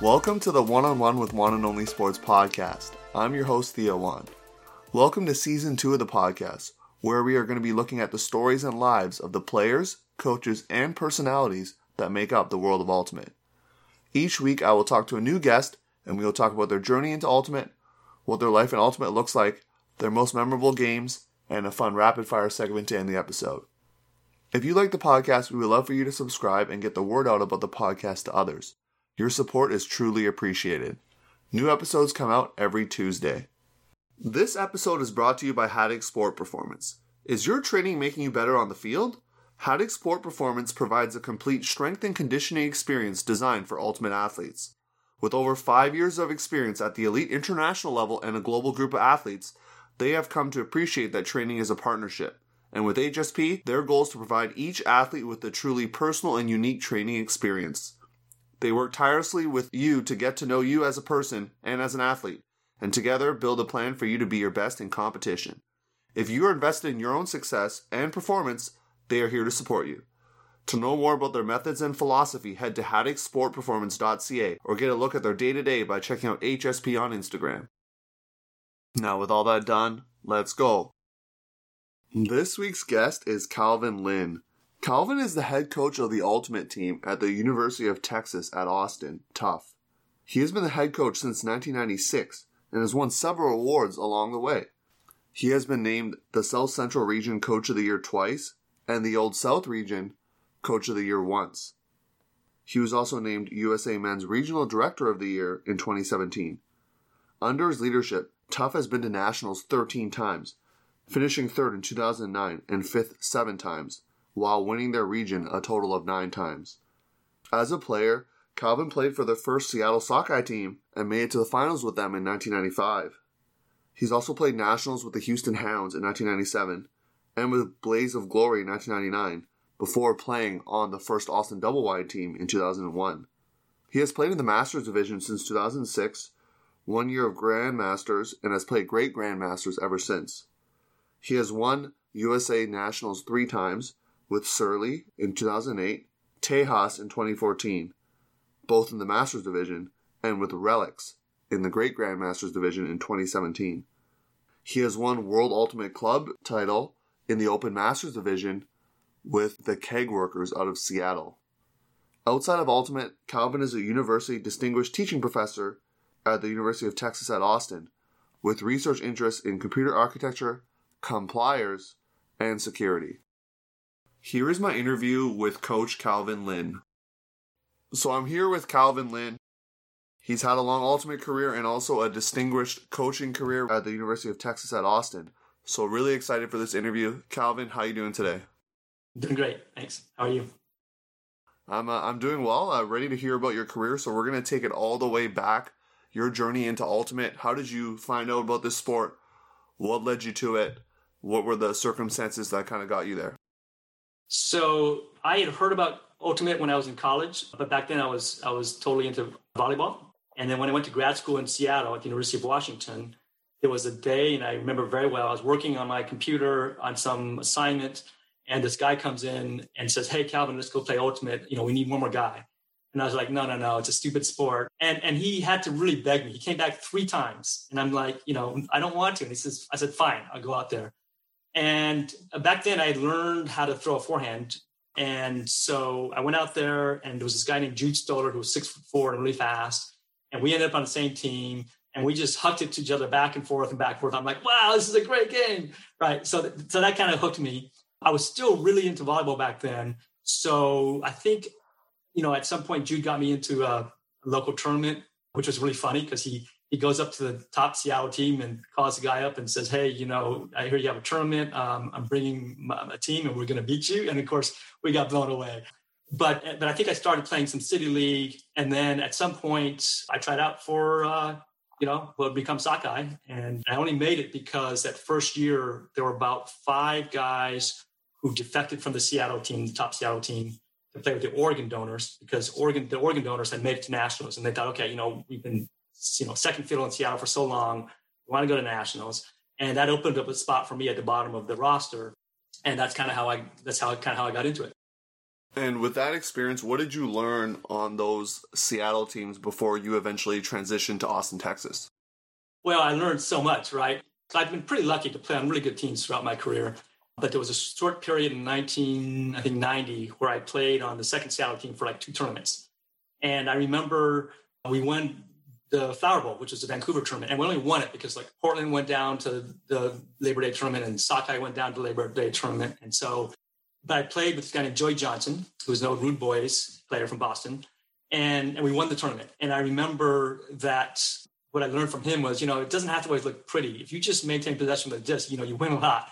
Welcome to the One on One with One and Only Sports podcast. I'm your host, Theo Wan. Welcome to season two of the podcast, where we are going to be looking at the stories and lives of the players, coaches, and personalities that make up the world of Ultimate. Each week, I will talk to a new guest, and we will talk about their journey into Ultimate, what their life in Ultimate looks like, their most memorable games, and a fun rapid fire segment to end the episode. If you like the podcast, we would love for you to subscribe and get the word out about the podcast to others. Your support is truly appreciated. New episodes come out every Tuesday. This episode is brought to you by Haddock Sport Performance. Is your training making you better on the field? Haddock Sport Performance provides a complete strength and conditioning experience designed for ultimate athletes. With over five years of experience at the elite international level and a global group of athletes, they have come to appreciate that training is a partnership. And with HSP, their goal is to provide each athlete with a truly personal and unique training experience. They work tirelessly with you to get to know you as a person and as an athlete, and together build a plan for you to be your best in competition. If you are invested in your own success and performance, they are here to support you. To know more about their methods and philosophy, head to haddocksportperformance.ca or get a look at their day to day by checking out HSP on Instagram. Now, with all that done, let's go. This week's guest is Calvin Lin. Calvin is the head coach of the Ultimate team at the University of Texas at Austin, TUFF. He has been the head coach since 1996 and has won several awards along the way. He has been named the South Central Region Coach of the Year twice and the Old South Region Coach of the Year once. He was also named USA Men's Regional Director of the Year in 2017. Under his leadership, TUFF has been to nationals 13 times, finishing third in 2009 and fifth seven times while winning their region a total of nine times. As a player, Calvin played for the first Seattle Sockeye team and made it to the finals with them in 1995. He's also played nationals with the Houston Hounds in 1997 and with Blaze of Glory in 1999 before playing on the first Austin Double Wide team in 2001. He has played in the Masters division since 2006, one year of Grandmasters, and has played Great Grandmasters ever since. He has won USA Nationals three times, with Surly in 2008, Tejas in 2014, both in the Masters division, and with Relics in the Great Grandmasters division in 2017. He has won World Ultimate Club title in the Open Masters division with the Keg Workers out of Seattle. Outside of Ultimate, Calvin is a university distinguished teaching professor at the University of Texas at Austin with research interests in computer architecture, compilers, and security. Here is my interview with Coach Calvin Lin. So I'm here with Calvin Lin. He's had a long ultimate career and also a distinguished coaching career at the University of Texas at Austin. So really excited for this interview. Calvin, how you doing today? Doing great, thanks. How are you? I'm uh, I'm doing well. Uh, ready to hear about your career. So we're gonna take it all the way back. Your journey into ultimate. How did you find out about this sport? What led you to it? What were the circumstances that kind of got you there? So I had heard about Ultimate when I was in college, but back then I was I was totally into volleyball. And then when I went to grad school in Seattle at the University of Washington, there was a day, and I remember very well. I was working on my computer on some assignment, and this guy comes in and says, "Hey, Calvin, let's go play Ultimate. You know, we need one more guy." And I was like, "No, no, no, it's a stupid sport." And and he had to really beg me. He came back three times, and I'm like, you know, I don't want to. And he says, "I said, fine, I'll go out there." And back then, I learned how to throw a forehand. And so I went out there, and there was this guy named Jude Stoller who was six foot four and really fast. And we ended up on the same team, and we just hucked it to each other back and forth and back and forth. I'm like, wow, this is a great game, right? So, so that kind of hooked me. I was still really into volleyball back then. So I think, you know, at some point, Jude got me into a local tournament, which was really funny because he he goes up to the top Seattle team and calls the guy up and says, "Hey, you know, I hear you have a tournament. Um, I'm bringing a team, and we're going to beat you." And of course, we got blown away. But but I think I started playing some city league, and then at some point, I tried out for uh, you know what would become Sockeye, and I only made it because that first year there were about five guys who defected from the Seattle team, the top Seattle team, to play with the Oregon donors because Oregon the Oregon donors had made it to nationals, and they thought, okay, you know, we've been you know second fiddle in Seattle for so long. We want to go to nationals, and that opened up a spot for me at the bottom of the roster, and that's kind of how I that's how kind of how I got into it. And with that experience, what did you learn on those Seattle teams before you eventually transitioned to Austin, Texas? Well, I learned so much, right? So I've been pretty lucky to play on really good teams throughout my career. But there was a short period in 19, I think 90, where I played on the second Seattle team for like two tournaments. And I remember we won the Flower Bowl, which was the Vancouver tournament, and we only won it because like Portland went down to the Labor Day tournament and Sockeye went down to Labor Day tournament. And so, but I played with this guy named Joy Johnson, who was an old Rude Boys player from Boston, and and we won the tournament. And I remember that what I learned from him was, you know, it doesn't have to always look pretty. If you just maintain possession with the disc, you know, you win a lot,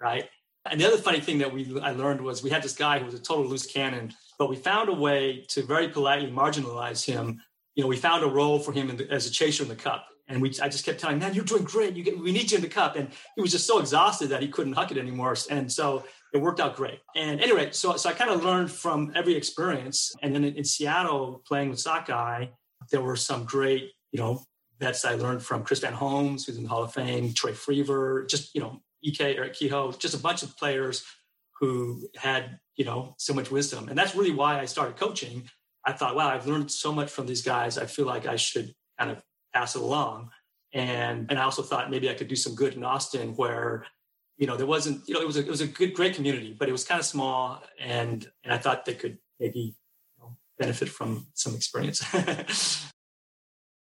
right? And the other funny thing that we I learned was we had this guy who was a total loose cannon, but we found a way to very politely marginalize him. You know, we found a role for him the, as a chaser in the cup, and we I just kept telling him, "Man, you're doing great. You get we need you in the cup." And he was just so exhausted that he couldn't huck it anymore, and so it worked out great. And anyway, so so I kind of learned from every experience, and then in, in Seattle playing with Sockeye, there were some great you know vets I learned from Chris Van Holmes, who's in the Hall of Fame, Troy Freever, just you know Ek, Eric Kehoe, just a bunch of players who had, you know, so much wisdom. And that's really why I started coaching. I thought, wow, I've learned so much from these guys. I feel like I should kind of pass it along. And and I also thought maybe I could do some good in Austin where, you know, there wasn't, you know, it was a it was a good, great community, but it was kind of small. And and I thought they could maybe you know, benefit from some experience.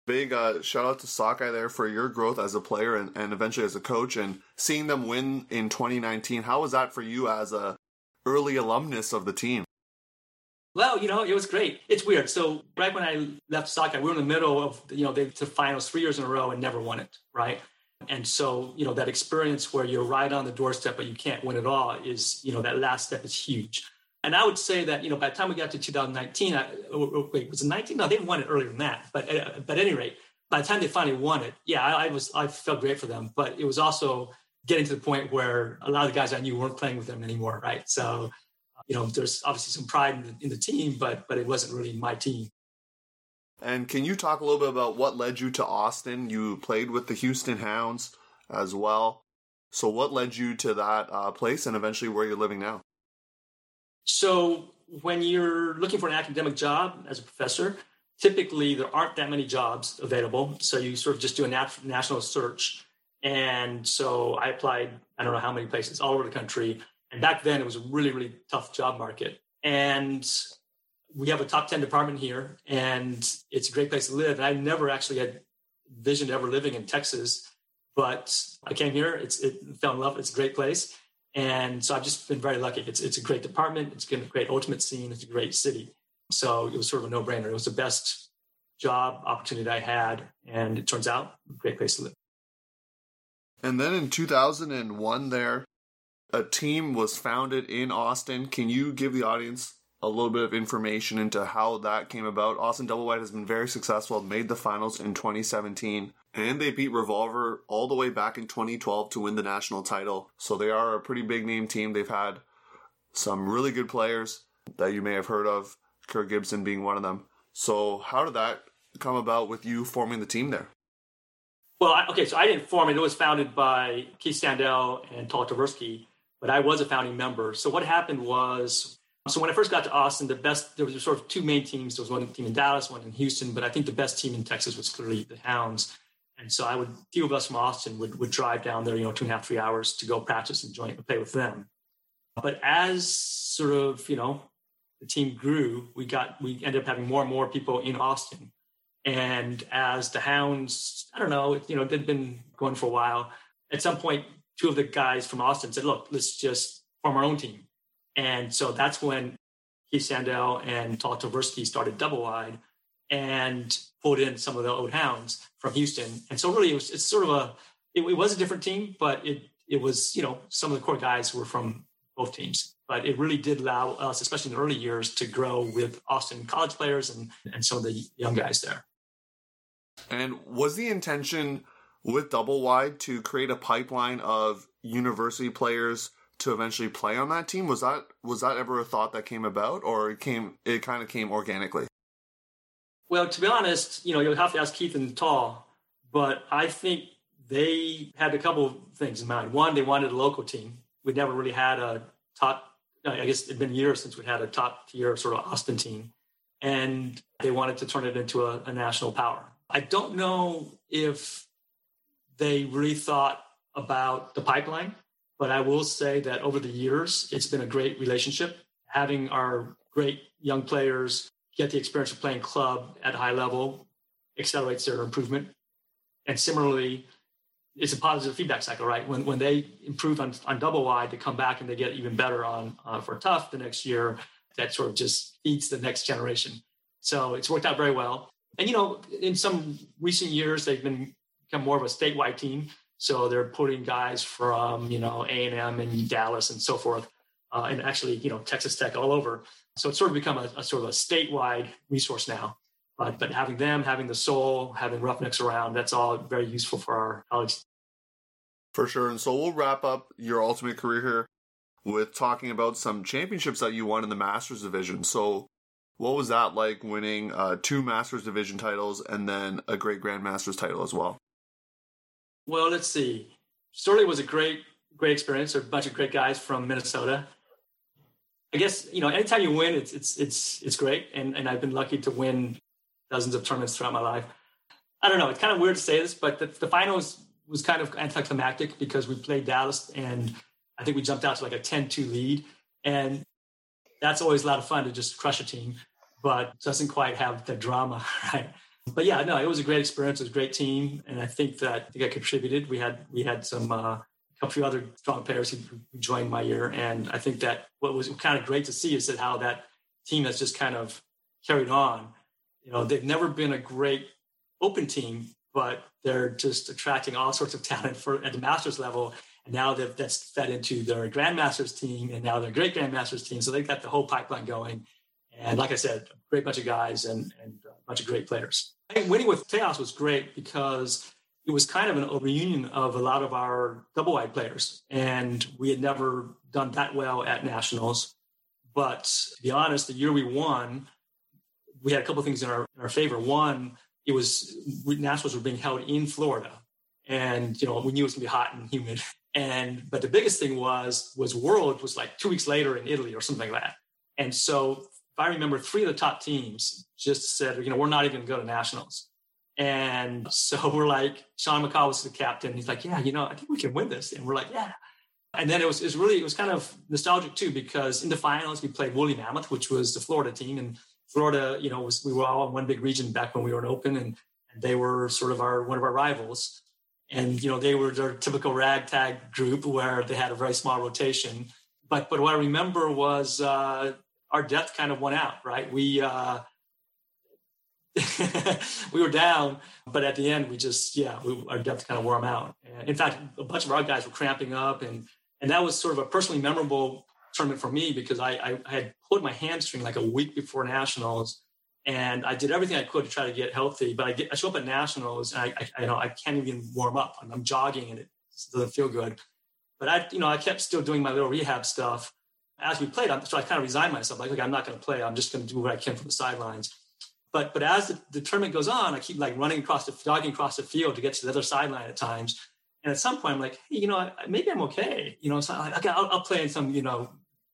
big uh, shout out to Sockeye there for your growth as a player and, and eventually as a coach and seeing them win in 2019. How was that for you as a early alumnus of the team? Well, you know, it was great. It's weird. So right when I left Sockeye, we were in the middle of, you know, they to finals three years in a row and never won it, right? And so, you know, that experience where you're right on the doorstep but you can't win it all is, you know, that last step is huge. And I would say that, you know, by the time we got to 2019, I, wait, was it 19? No, they won it earlier than that. But, uh, but at any rate, by the time they finally won it, yeah, I, I, was, I felt great for them. But it was also getting to the point where a lot of the guys I knew weren't playing with them anymore, right? So, you know, there's obviously some pride in the, in the team, but but it wasn't really my team. And can you talk a little bit about what led you to Austin? You played with the Houston Hounds as well. So, what led you to that uh, place and eventually where you're living now? So when you're looking for an academic job as a professor, typically there aren't that many jobs available. So you sort of just do a nat- national search. And so I applied, I don't know how many places all over the country. And back then it was a really, really tough job market. And we have a top 10 department here and it's a great place to live. And I never actually had vision ever living in Texas, but I came here. It's, it fell in love. It's a great place. And so I've just been very lucky. It's it's a great department. It's been a great ultimate scene. It's a great city. So it was sort of a no brainer. It was the best job opportunity I had, and it turns out great place to live. And then in 2001, there a team was founded in Austin. Can you give the audience a little bit of information into how that came about? Austin Double Wide has been very successful, made the finals in 2017 and they beat Revolver all the way back in 2012 to win the national title. So they are a pretty big name team. They've had some really good players that you may have heard of, Kurt Gibson being one of them. So how did that come about with you forming the team there? Well, okay, so I didn't form it. It was founded by Keith Sandell and Tal Tversky, but I was a founding member. So what happened was, so when I first got to Austin, the best there was sort of two main teams. There was one team in Dallas, one in Houston, but I think the best team in Texas was clearly the Hounds. And so I would, a few of us from Austin would, would drive down there, you know, two and a half, three hours to go practice and join and play with them. But as sort of, you know, the team grew, we got, we ended up having more and more people in Austin. And as the Hounds, I don't know, you know, they'd been going for a while. At some point, two of the guys from Austin said, look, let's just form our own team. And so that's when Keith Sandell and Tal Tversky started Double Wide and pulled in some of the old hounds from Houston. And so really it was it's sort of a it, it, was a different team, but it it was, you know, some of the core guys were from both teams. But it really did allow us, especially in the early years, to grow with Austin college players and, and some of the young guys there. And was the intention with Double Wide to create a pipeline of university players to eventually play on that team? Was that was that ever a thought that came about, or it came it kind of came organically? Well, to be honest, you know, you'll have to ask Keith and Tal, but I think they had a couple of things in mind. One, they wanted a local team. We never really had a top uh, I guess it'd been years since we had a top tier sort of Austin team, and they wanted to turn it into a, a national power. I don't know if they really thought about the pipeline, but I will say that over the years, it's been a great relationship. Having our great young players get the experience of playing club at a high level accelerates their improvement. And similarly, it's a positive feedback cycle, right? When when they improve on, on double wide, they come back and they get even better on uh, for TUFF the next year. That sort of just feeds the next generation. So it's worked out very well. And you know, in some recent years, they've been become more of a statewide team. So they're putting guys from you know A and M and Dallas and so forth, uh, and actually you know Texas Tech all over. So it's sort of become a, a sort of a statewide resource now. But but having them, having the Sol, having Roughnecks around, that's all very useful for our college. For sure. And so we'll wrap up your ultimate career here with talking about some championships that you won in the Masters division. So what was that like winning uh, two Masters division titles and then a great Grandmasters title as well? Well, let's see. Certainly was a great, great experience. A bunch of great guys from Minnesota. I guess you know, anytime you win, it's it's it's it's great, and and I've been lucky to win dozens of tournaments throughout my life. I don't know. It's kind of weird to say this, but the, the finals was kind of anticlimactic because we played Dallas, and I think we jumped out to like a 10-2 lead, and that's always a lot of fun to just crush a team, but doesn't quite have the drama, right? But yeah, no, it was a great experience. It was a great team, and I think that I think I contributed. We had we had some uh, a few other strong players who joined my year, and I think that what was kind of great to see is that how that team has just kind of carried on. You know, they've never been a great open team, but they're just attracting all sorts of talent for at the masters level. And now that's fed into their grandmasters team, and now their great grandmasters team. So they've got the whole pipeline going. And like I said, a great bunch of guys and, and a bunch of great players. I think winning with Tejas was great because it was kind of an, a reunion of a lot of our double wide players. And we had never done that well at nationals. But to be honest, the year we won, we had a couple things in our, in our favor. One, it was nationals were being held in Florida. And, you know, we knew it was gonna be hot and humid. And, but the biggest thing was, was World was like two weeks later in Italy or something like that. And so if I remember, three of the top teams just said, you know, we're not even going to go to nationals. And so we're like, Sean McCall was the captain. He's like, yeah, you know, I think we can win this. And we're like, yeah. And then it was, it was really, it was kind of nostalgic too, because in the finals, we played Woolly Mammoth, which was the Florida team. And Florida, you know, was, we were all in one big region back when we were an open and, and they were sort of our, one of our rivals. And, you know, they were their typical ragtag group where they had a very small rotation. But, but what I remember was uh, our depth kind of went out, right? We, uh, we were down, but at the end, we just, yeah, we, our depth kind of wore them out. And in fact, a bunch of our guys were cramping up. And, and that was sort of a personally memorable tournament for me because I, I, I had pulled my hamstring like a week before nationals. And I did everything I could to try to get healthy, but I, get, I show up at nationals and I, I, you know, I can't even warm up. I'm, I'm jogging and it doesn't feel good. But I, you know, I kept still doing my little rehab stuff as we played. I'm, so I kind of resigned myself, like, okay, I'm not going to play. I'm just going to do what I can from the sidelines. But but as the, the, tournament goes on, I keep like running across the jogging across the field to get to the other sideline at times. And at some point, I'm like, hey, you know, maybe I'm okay. You know, so like, okay, I'll, I'll play in some you know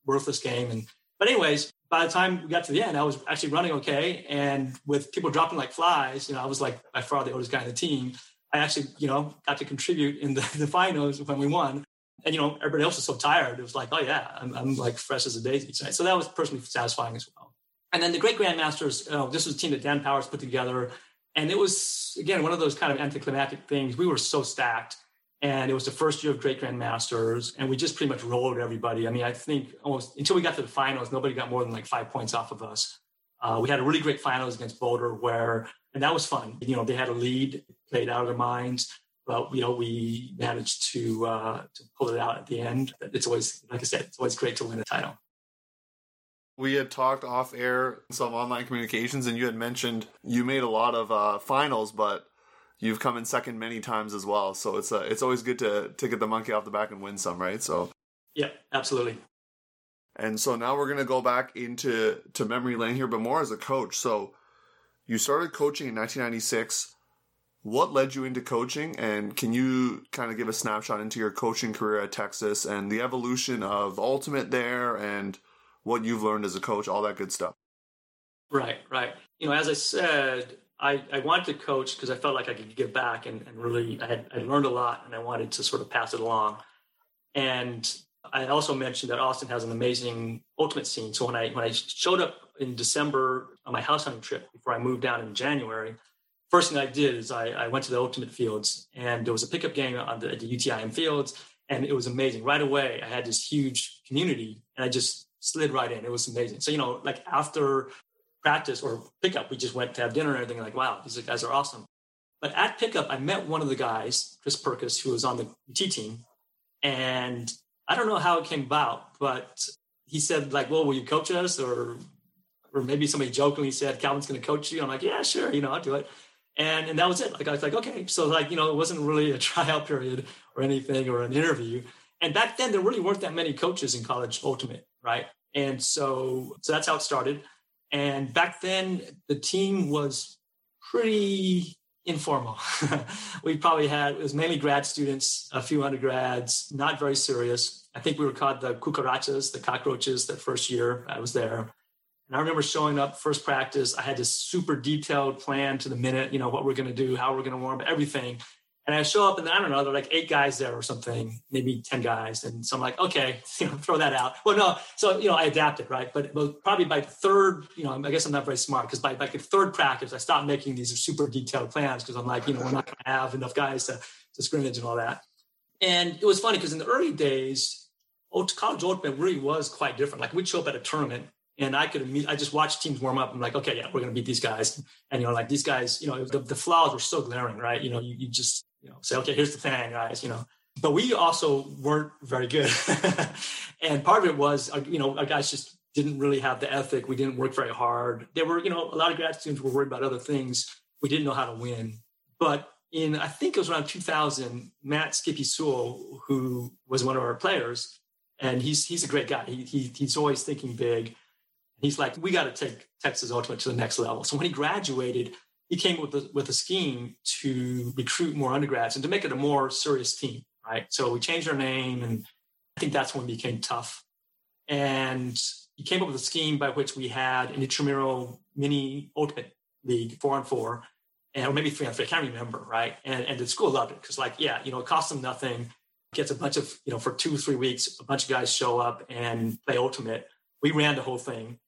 worthless game. And but anyways, by the time we got to the end, I was actually running okay. And with people dropping like flies, you know, I was like by far the oldest guy in the team. I actually, you know, got to contribute in the, the finals when we won. And, you know, everybody else was so tired. It was like, oh, yeah, I'm, I'm like fresh as a daisy. So that was personally satisfying as well. And then the Great Grandmasters, uh, this was a team that Dan Powers put together. And it was, again, one of those kind of anticlimactic things. We were so stacked. And it was the first year of Great Grandmasters. And we just pretty much rolled everybody. I mean, I think almost until we got to the finals, nobody got more than like five points off of us. Uh, we had a really great finals against Boulder where, and that was fun. You know, they had a lead, played out of their minds but you know we managed to uh, to pull it out at the end. It's always, like I said, it's always great to win a title. We had talked off air some online communications, and you had mentioned you made a lot of uh, finals, but you've come in second many times as well. So it's uh, it's always good to to get the monkey off the back and win some, right? So yeah, absolutely. And so now we're gonna go back into to memory lane here, but more as a coach. So you started coaching in 1996 What led you into coaching, and can you kind of give a snapshot into your coaching career at Texas and the evolution of Ultimate there and what you've learned as a coach, all that good stuff? Right, right. You know, as I said, I, I wanted to coach because I felt like I could give back and, and really I had, I learned a lot and I wanted to sort of pass it along. And I also mentioned that Austin has an amazing ultimate scene. So when I when I showed up in December on my house hunting trip before I moved down in January, first thing I did is I, I went to the ultimate fields and there was a pickup game on the, the UTIM fields and it was amazing. Right away, I had this huge community and I just slid right in. It was amazing. So, you know, like after practice or pickup, we just went to have dinner and everything. Like, wow, these guys are awesome. But at pickup, I met one of the guys, Chris Perkis, who was on the UT team. And I don't know how it came about, but he said, like, well, will you coach us? Or or maybe somebody jokingly said, Calvin's going to coach you. I'm like, yeah, sure, you know, I'll do it. And, and that was it. Like, I was like, okay. So like, you know, it wasn't really a tryout period or anything or an interview. And back then there really weren't that many coaches in college ultimate, right? And so, so that's how it started. And back then, the team was pretty informal. we probably had, it was mainly grad students, a few undergrads, not very serious. I think we were called the cucarachas, the cockroaches, that first year I was there. And I remember showing up first practice. I had this super detailed plan to the minute, you know, what we're going to do, how we're going to warm, everything. And I show up and I don't know, there are like eight guys there or something, maybe 10 guys. And so I'm like, okay, you know, throw that out. Well, no. So, you know, I adapted, right? But, but probably by third, you know, I guess I'm not very smart because by, by third practice, I stopped making these super detailed plans because I'm like, you know, we're not going to have enough guys to, to scrimmage and all that. And it was funny because in the early days, college ultimate really was quite different. Like we'd show up at a tournament and I could I just watched teams warm up. I'm like, okay, yeah, we're going to beat these guys. And, you know, like these guys, you know, the, the flaws were so glaring, right? You know, you, you just, you know, say, okay, here's the thing, guys, you know. But we also weren't very good. and part of it was, uh, you know, our guys just didn't really have the ethic. We didn't work very hard. There were, you know, a lot of grad students were worried about other things. We didn't know how to win. But in, I think it was around 2000, Matt Skippy Sewell, who was one of our players, and he's he's a great guy. He, he he's always thinking big. He's like, we got to take Texas Ultimate to the next level. So when he graduated, he came with a, with a scheme to recruit more undergrads and to make it a more serious team, right? So we changed our name, and I think that's when it became TUFF. And he came up with a scheme by which we had an intramural mini ultimate league, four on four, and or maybe three on three. I can't remember, right? And and the school loved it because, like, yeah, you know, it costs them nothing. Gets a bunch of, you know, for two three weeks, a bunch of guys show up and play ultimate. We ran the whole thing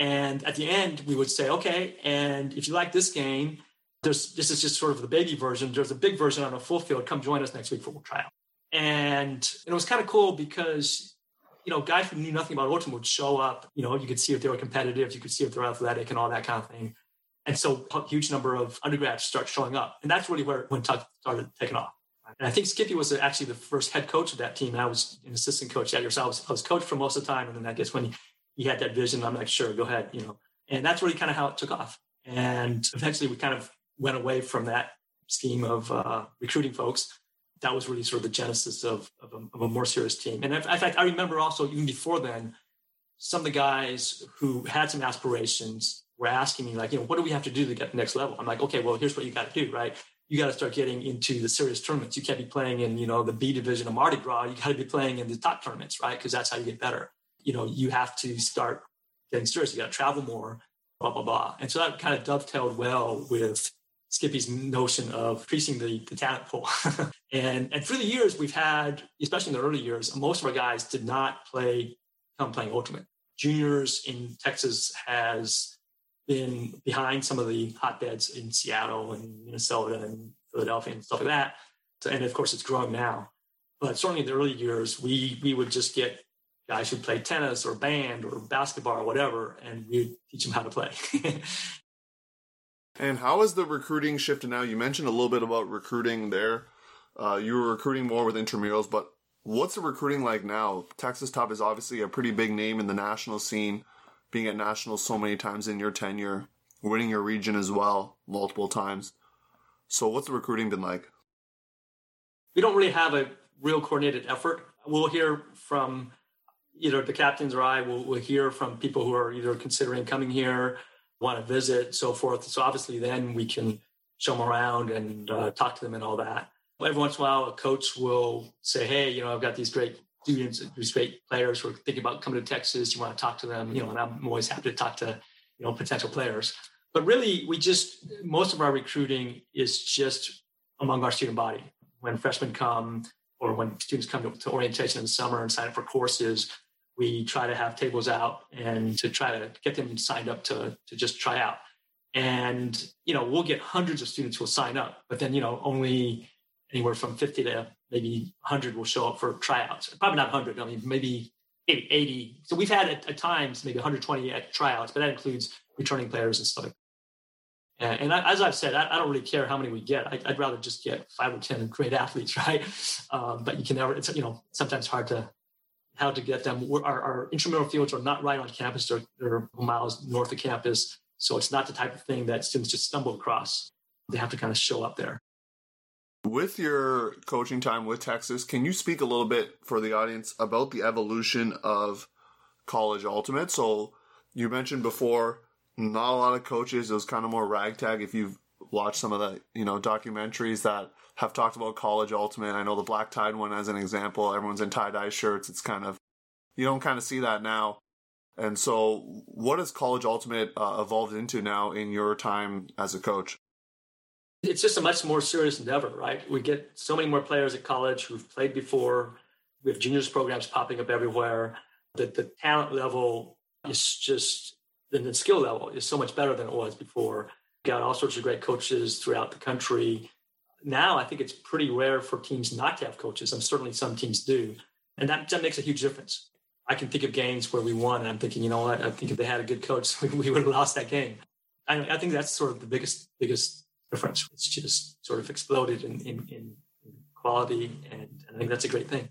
and at the end, we would say, okay, and if you like this game, there's this is just sort of the baby version. There's a big version on a full field. Come join us next week for a trial. And it was kind of cool because you know guys who knew nothing about ultimate would show up. You know, you could see if they were competitive, you could see if they're athletic, and all that kind of thing. And so a huge number of undergrads start showing up, and that's really where when TUFF started taking off. And I think Skippy was actually the first head coach of that team. I was an assistant coach year, so I was, I was for most of the time. And then I guess when he had that vision. I'm like, sure, go ahead, you know. And that's really kind of how it took off. And eventually, we kind of went away from that scheme of uh, recruiting folks. That was really sort of the genesis of, of, a, of a more serious team. And in fact, I remember also even before then, some of the guys who had some aspirations were asking me, like, you know, what do we have to do to get the next level? I'm like, okay, well, here's what you got to do, right? You got to start getting into the serious tournaments. You can't be playing in, you know, the B division of Mardi Gras. You got to be playing in the top tournaments, right? Because that's how you get better you know, you have to start getting serious. You got to travel more, blah, blah, blah. And so that kind of dovetailed well with Skippy's notion of increasing the, the talent pool. and, and through the years, we've had, especially in the early years, most of our guys did not play, come playing Ultimate. Juniors in Texas has been behind some of the hotbeds in Seattle and Minnesota and Philadelphia and stuff like that. And of course, it's growing now. But certainly in the early years, we we would just get guys who play tennis or band or basketball or whatever, and we teach them how to play. and how has the recruiting shifted now? You mentioned a little bit about recruiting there. Uh, you were recruiting more with intramurals, but what's the recruiting like now? Texas TUFF is obviously a pretty big name in the national scene, being at nationals so many times in your tenure, winning your region as well multiple times. So, what's the recruiting been like? We don't really have a real coordinated effort. We'll hear from either the captains or I will, will hear from people who are either considering coming here, want to visit, so forth. So obviously, then we can show them around and uh, talk to them and all that. Every once in a while, a coach will say, "Hey, you know, I've got these great students, these great players who are thinking about coming to Texas. You want to talk to them? You know, and I'm always happy to talk to you know potential players. But really, we just most of our recruiting is just among our student body. When freshmen come, or when students come to, to orientation in the summer and sign up for courses, we try to have tables out and to try to get them signed up to to just try out. And you know, we'll get hundreds of students who will sign up, but then you know, only anywhere from 50 to maybe 100 will show up for tryouts. Probably not 100. I mean, maybe 80. So we've had at, at times maybe 120 at tryouts, but that includes returning players and stuff. And, I, as I've said, I, I, don't really care how many we get. I, would rather just get five or 10 great athletes, right? Um, but you can never, it's, you know, sometimes hard to, how to get them. Our, our intramural fields are not right on campus. They're, they're miles north of campus. So it's not the type of thing that students just stumble across. They have to kind of show up there. With your coaching time with Texas, can you speak a little bit for the audience about the evolution of college ultimate? So you mentioned before, not a lot of coaches. It was kind of more ragtag. If you've watched some of the you know documentaries that have talked about college ultimate, I know the black tide one as an example. Everyone's in tie dye shirts. It's kind of you don't kind of see that now. And so, what has college ultimate uh, evolved into now in your time as a coach? it's just a much more serious endeavor, right? We get so many more players at college who've played before. We have juniors programs popping up everywhere. The, the talent level is just, and the skill level is so much better than it was before. Got all sorts of great coaches throughout the country. Now I think it's pretty rare for teams not to have coaches, and certainly some teams do. And that, that makes a huge difference. I can think of games where we won, and I'm thinking, you know what? I think if they had a good coach, we, we would have lost that game. I, I think that's sort of the biggest biggest difference. It's just sort of exploded in, in, in quality, and, and I think that's a great thing.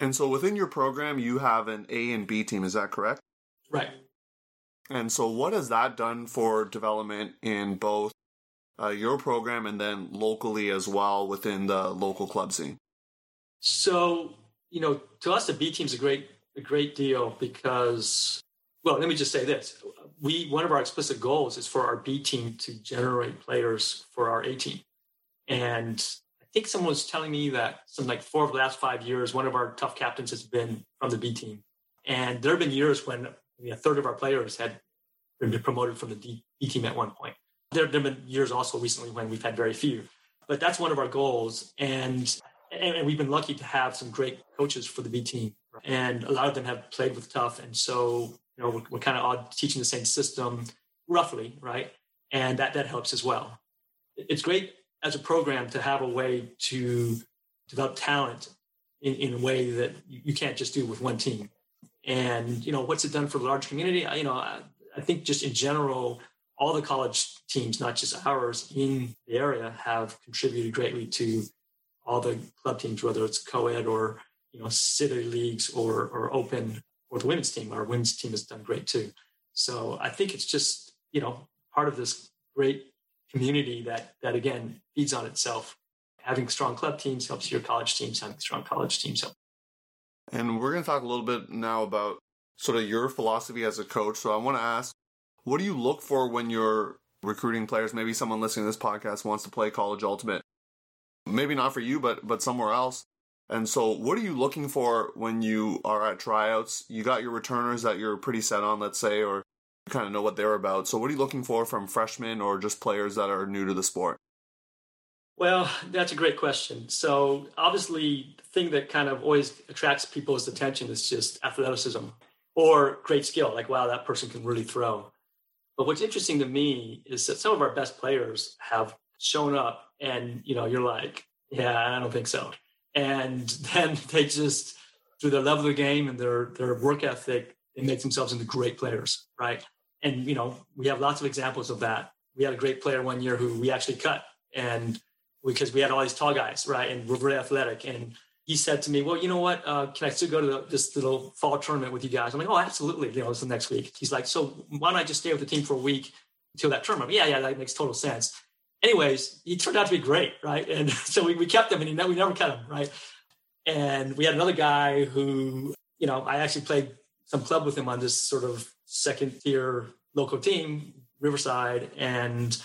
And so within your program, you have an A and B team, is that correct? Right. And so, what has that done for development in both uh, your program and then locally as well within the local club scene? So, you know, to us, the B team is a great, a great deal because, well, let me just say this: we one of our explicit goals is for our B team to generate players for our A team. And I think someone was telling me that some like four of the last five years, one of our TUFF captains has been from the B team. And there have been years when a third of our players had been promoted from the B team at one point. There, have been years also recently when we've had very few. But that's one of our goals. And, and we've been lucky to have some great coaches for the B team. And a lot of them have played with TUFF. And so you know, we're, we're kind of all teaching the same system roughly, right? And that, that helps as well. It's great as a program to have a way to develop talent in, in a way that you can't just do with one team. And, you know, what's it done for the large community? I, you know, I, I think just in general, all the college teams, not just ours in the area, have contributed greatly to all the club teams, whether it's co-ed or, you know, city leagues or, or open or the women's team. Our women's team has done great too. So I think it's just you know part of this great community that that again feeds on itself. Having strong club teams helps your college teams. Having strong college teams help. And we're going to talk a little bit now about sort of your philosophy as a coach. So I want to ask, what do you look for when you're recruiting players? Maybe someone listening to this podcast wants to play college ultimate. Maybe not for you, but but somewhere else. And so, what are you looking for when you are at tryouts? You got your returners that you're pretty set on, let's say, or you kind of know what they're about. So, what are you looking for from freshmen or just players that are new to the sport? Well, that's a great question. So, obviously, the thing that kind of always attracts people's attention is just athleticism or great skill. Like, wow, that person can really throw. But what's interesting to me is that some of our best players have shown up, and you know, you're like, yeah, I don't think so. And then they just through their level of the game and their their work ethic they make themselves into great players right? And you know we have lots of examples of that. We had a great player one year who we actually cut and because we had all these tall guys right and we're very athletic and he said to me well you know what uh, can i still go to the, this little fall tournament with you guys i'm like oh absolutely you know it's the next week he's like so why don't i just stay with the team for a week until that tournament yeah yeah that makes total sense anyways, he turned out to be great, right? And so we, we kept him, and we never cut him, right? And we had another guy who, you know, I actually played some club with him on this sort of second tier local team, Riverside, and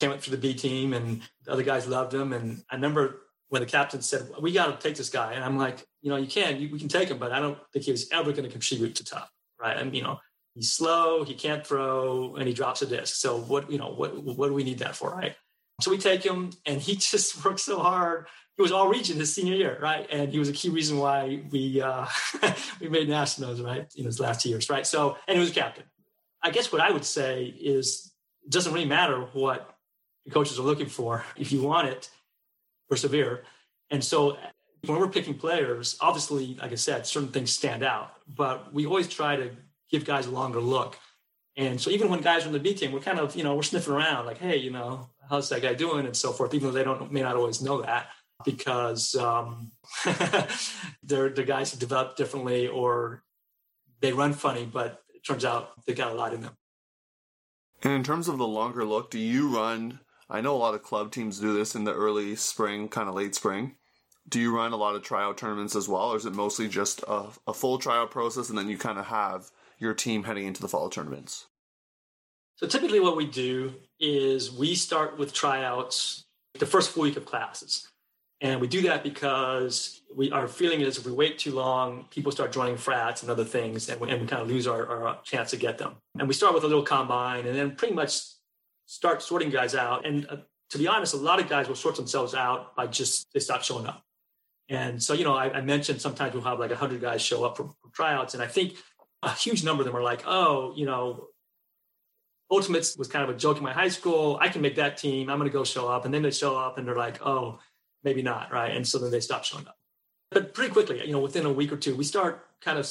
came up for the B team, and the other guys loved him. And I remember when the captain said, "We got to take this guy," and I'm like, you know, you can, you, we can take him, but I don't think he was ever going to contribute to TUFF, right? And you know, he's slow, he can't throw, and he drops a disc. So what, you know, what what do we need that for, right? So we take him, and he just worked so hard. He was all region his senior year, right? And he was a key reason why we uh, we made nationals, right, in his last two years, right? So, and he was a captain. I guess what I would say is it doesn't really matter what the coaches are looking for. If you want it, persevere. And so when we're picking players, obviously, like I said, certain things stand out, but we always try to give guys a longer look. And so even when guys are on the B team, we're kind of, you know, we're sniffing around like, hey, you know, how's that guy doing and so forth, even though they don't may not always know that because um, they're the guys who develop differently or they run funny, but it turns out they got a lot in them. And in terms of the longer look, do you run? I know a lot of club teams do this in the early spring, kind of late spring. Do you run a lot of tryout tournaments as well, or is it mostly just a, a full tryout process and then you kind of have your team heading into the fall tournaments? So typically, what we do is we start with tryouts the first full week of classes. And we do that because we our feeling is if we wait too long, people start joining frats and other things, and we, and we kind of lose our, our chance to get them. And we start with a little combine, and then pretty much start sorting guys out. And uh, to be honest, a lot of guys will sort themselves out by just they stop showing up. And so, you know, I, I mentioned sometimes we'll have like 100 guys show up for, for tryouts, and I think a huge number of them are like, oh, you know, Ultimates was kind of a joke in my high school. I can make that team. I'm going to go show up. And then they show up and they're like, oh, maybe not, right? And so then they stop showing up. But pretty quickly, you know, within a week or two, we start kind of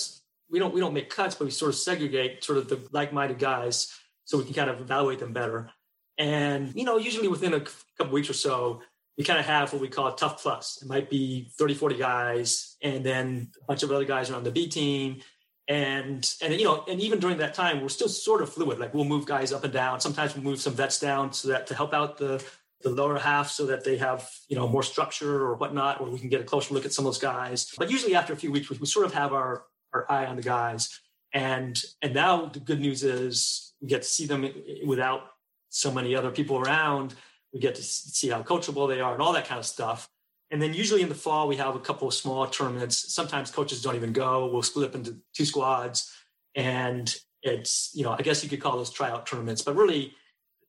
we don't we don't make cuts, but we sort of segregate sort of the like-minded guys so we can kind of evaluate them better. And you know, usually within a couple weeks or so, we kind of have what we call a TUFF plus. It might be 30, 40 guys, and then a bunch of other guys are on the B team. And and you know, and even during that time, we're still sort of fluid. Like we'll move guys up and down. Sometimes we'll move some vets down so that to help out the the lower half so that they have you know more structure or whatnot, or we can get a closer look at some of those guys. But usually after a few weeks, we, we sort of have our our eye on the guys. And and now the good news is we get to see them without so many other people around. We get to see how coachable they are and all that kind of stuff. And then usually in the fall, we have a couple of small tournaments. Sometimes coaches don't even go. We'll split up into two squads. And it's, you know, I guess you could call those tryout tournaments, but really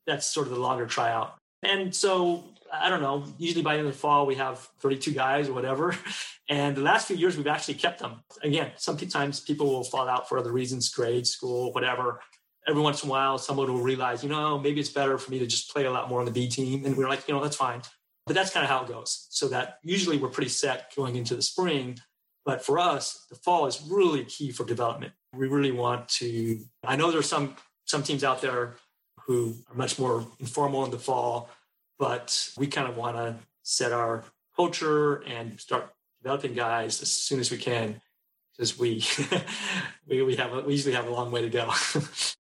that's sort of the longer tryout. And so I don't know, usually by the end of the fall, we have 32 guys or whatever. And the last few years, we've actually kept them. Again, sometimes people will fall out for other reasons, grade, school, whatever. Every once in a while, someone will realize, you know, maybe it's better for me to just play a lot more on the B team. And we're like, you know, that's fine. But that's kind of how it goes. So that usually we're pretty set going into the spring. But for us, the fall is really key for development. We really want to, I know there's some some teams out there who are much more informal in the fall, but we kind of want to set our culture and start developing guys as soon as we can because we we we have a, we usually have a long way to go.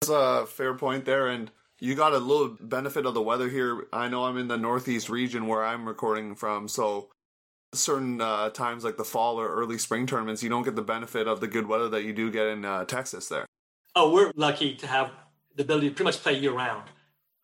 That's a fair point there, and you got a little benefit of the weather here. I know I'm in the northeast region where I'm recording from, so certain uh, times like the fall or early spring tournaments, you don't get the benefit of the good weather that you do get in uh, Texas. There. Oh, we're lucky to have the ability to pretty much play year round.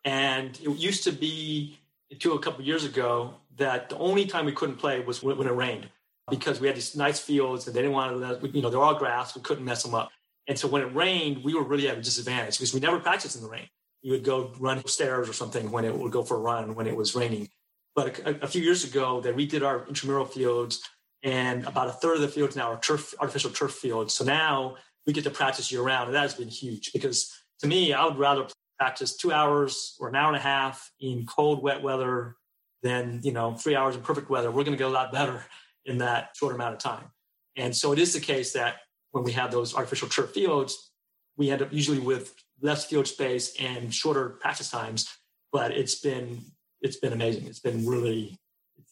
And it used to be until a couple years ago that the only time we couldn't play was when, when, it rained because we had these nice fields and they didn't want to let, you know, they're all grass. We couldn't mess them up. And so when it rained, we were really at a disadvantage because we never practiced in the rain. You would go run upstairs or something when it would go for a run when it was raining. But a, a few years ago, they redid our intramural fields, and about a third of the fields now are turf, artificial turf fields. So now we get to practice year round, and that has been huge because to me, I would rather practice two hours or an hour and a half in cold, wet weather than you know three hours in perfect weather. We're going to get a lot better in that short amount of time. And so it is the case that when we have those artificial turf fields, we end up usually with less field space and shorter practice times. But it's been it's been amazing. It's been really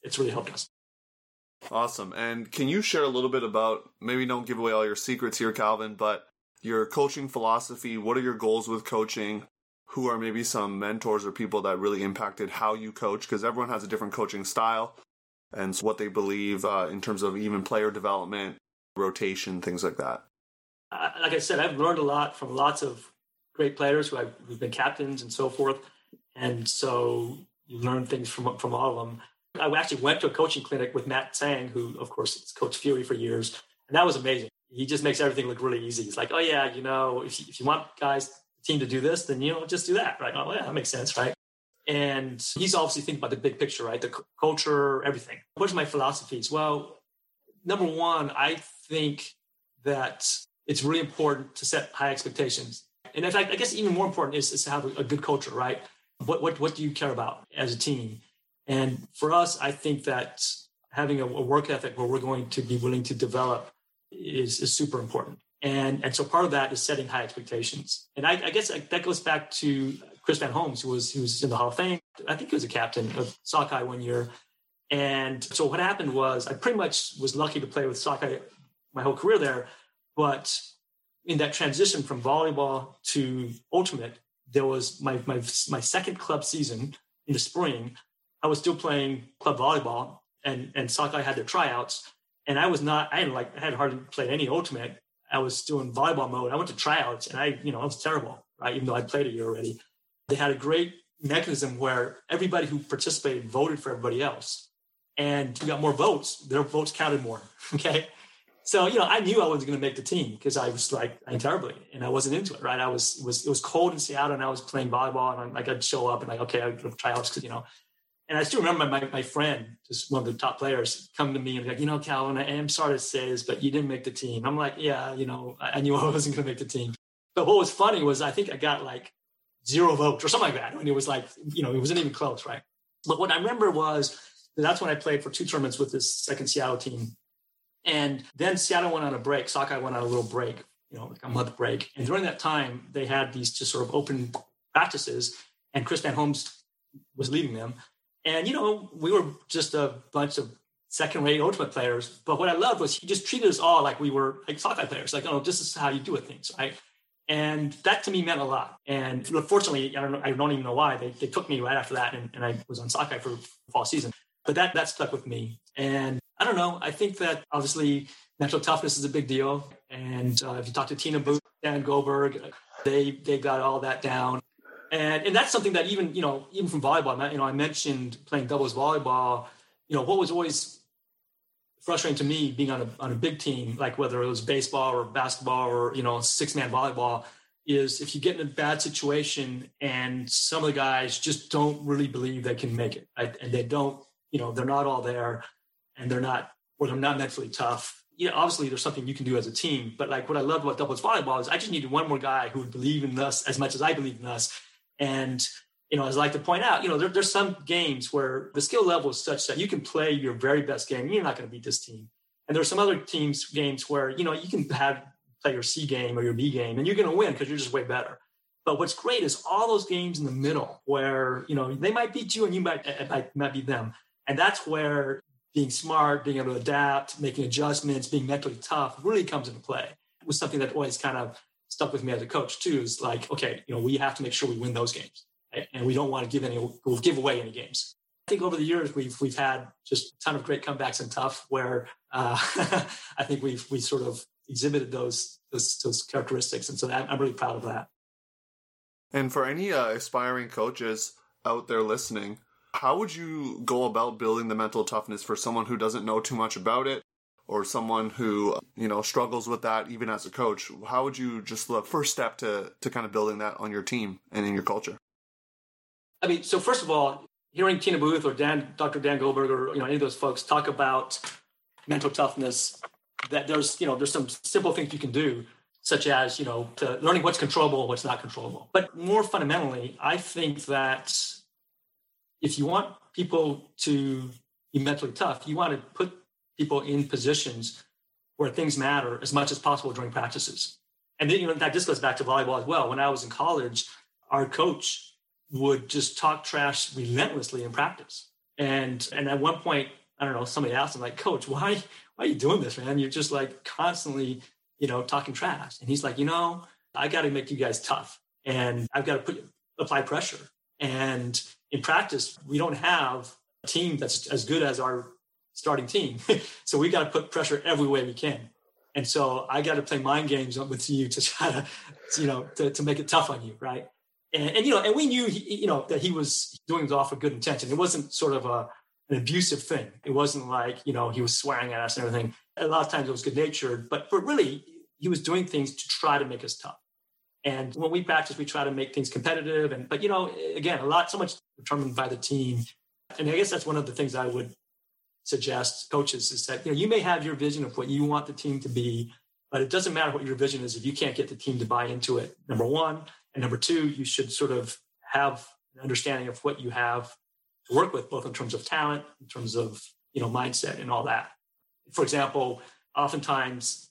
it's really helped us. Awesome. And can you share a little bit about maybe don't give away all your secrets here, Calvin, but your coaching philosophy? What are your goals with coaching? Who are maybe some mentors or people that really impacted how you coach? Because everyone has a different coaching style and what they believe uh, in terms of even player development, rotation, things like that. Uh, like I said, I've learned a lot from lots of great players who have, who've been captains and so forth. And so you learn things from from all of them. I actually went to a coaching clinic with Matt Tsang, who of course is Coach Fury for years, and that was amazing. He just makes everything look really easy. He's like, oh yeah, you know, if you, if you want guys team to do this, then you know just do that, right? Oh yeah, that makes sense, right? And he's obviously thinking about the big picture, right? The c- culture, everything. What's my philosophies? Well, number one, I think that it's really important to set high expectations. And in fact, I guess even more important is, is to have a, good culture, right? What, what, what do you care about as a team? And for us, I think that having a, a work ethic where we're going to be willing to develop is, is super important. And, and so part of that is setting high expectations. And I, I guess that goes back to Chris Van Holmes, who was, who was in the Hall of Fame. I think he was a captain of Sockeye one year. And so what happened was I pretty much was lucky to play with Sockeye my whole career there. But in that transition from volleyball to ultimate, there was my, my, my second club season in the spring. I was still playing club volleyball and, and Sockeye had their tryouts. And I was not, I hadn't like, I had hardly played any ultimate. I was still in volleyball mode. I went to tryouts and I, you know, I was terrible, right? Even though I'd played a year already. They had a great mechanism where everybody who participated voted for everybody else. And you got more votes, their votes counted more. Okay. So, you know, I knew I wasn't going to make the team because I was like, I terribly, and I wasn't into it, right? I was, it was, it was cold in Seattle and I was playing volleyball and I'm like, I'd show up and like, okay, I'd try out because, you know, and I still remember my, my friend, just one of the top players, come to me and be like, you know, Calvin, I am sorry to say this, but you didn't make the team. I'm like, yeah, you know, I, knew I wasn't going to make the team. But what was funny was I think I got like zero votes or something like that. And it was like, you know, it wasn't even close, right? But what I remember was that's when I played for two tournaments with this second Seattle team. And then Seattle went on a break. Sockeye went on a little break, you know, like a month break. And during that time, they had these just sort of open practices, and Chris Van Holmes was leading them. And, you know, we were just a bunch of second rate ultimate players. But what I loved was he just treated us all like we were like Sockeye players, like, oh, this is how you do it things, right? And that to me meant a lot. And fortunately, I don't, I don't even know why, they, they took me right after that and, and I was on Sockeye for fall season. But that, that stuck with me. And I don't know, I think that obviously mental toughness is a big deal. And uh, if you talk to Tiina Booth, Dan Goldberg, they, they got all that down and and that's something that even you know even from volleyball, you know, I mentioned playing doubles volleyball. You know, what was always frustrating to me being on a on a big team, like whether it was baseball or basketball or you know six man volleyball, is if you get in a bad situation and some of the guys just don't really believe they can make it, right? and they don't, you know, they're not all there, and they're not or they're not mentally tough. You know, obviously there's something you can do as a team, but like what I loved about doubles volleyball is I just needed one more guy who would believe in us as much as I believe in us and you know, as I like to point out, you know, there, there's some games where the skill level is such that you can play your very best game. You're not going to beat this team. And there's some other teams games where you know you can have play your C game or your B game, and you're going to win because you're just way better. But what's great is all those games in the middle where you know they might beat you and you might might, might beat them, and that's where being smart, being able to adapt, making adjustments, being mentally tough really comes into play. It was something that always kind of stuck with me as a coach too is like, okay, you know, we have to make sure we win those games. Right? And we don't want to give any, we'll give away any games. I think over the years we've we've had just a ton of great comebacks and tough where uh, I think we've we sort of exhibited those those, those characteristics, and so I'm really proud of that. And for any uh, aspiring coaches out there listening, how would you go about building the mental toughness for someone who doesn't know too much about it or someone who you know struggles with that even as a coach? How would you just the first step to to kind of building that on your team and in your culture? I mean so first of all hearing tiina booth or dan dr dan goldberg or you know any of those folks talk about mental toughness that there's you know there's some simple things you can do such as you know learning what's controllable what's not controllable. But more fundamentally i think that if you want people to be mentally tough you want to put people in positions where things matter as much as possible during practices. And then, you know, that just goes back to volleyball as well. When I was in college, our coach would just talk trash relentlessly in practice. And and at one point, I don't know, somebody asked him, like, Coach, why why are you doing this, man? You're just like constantly, you know, talking trash. And he's like, you know, I got to make you guys tough, and I've got to put apply pressure. And in practice, we don't have a team that's as good as our starting team. so we got to put pressure every way we can. And so I got to play mind games with you to try to, you know, to, to make it tough on you, right? And, and, you know, and we knew, he, you know, that he was doing it off with good intention. It wasn't sort of a, an abusive thing. It wasn't like, you know, he was swearing at us and everything. A lot of times it was good natured, but, but really he was doing things to try to make us tough. And when we practice, we try to make things competitive. And, but, you know, again, a lot, so much determined by the team. And I guess that's one of the things I would suggest coaches is that, you know, you may have your vision of what you want the team to be, but it doesn't matter what your vision is if you can't get the team to buy into it, number one. And number two, you should sort of have an understanding of what you have to work with, both in terms of talent, in terms of you know mindset, and all that. For example, oftentimes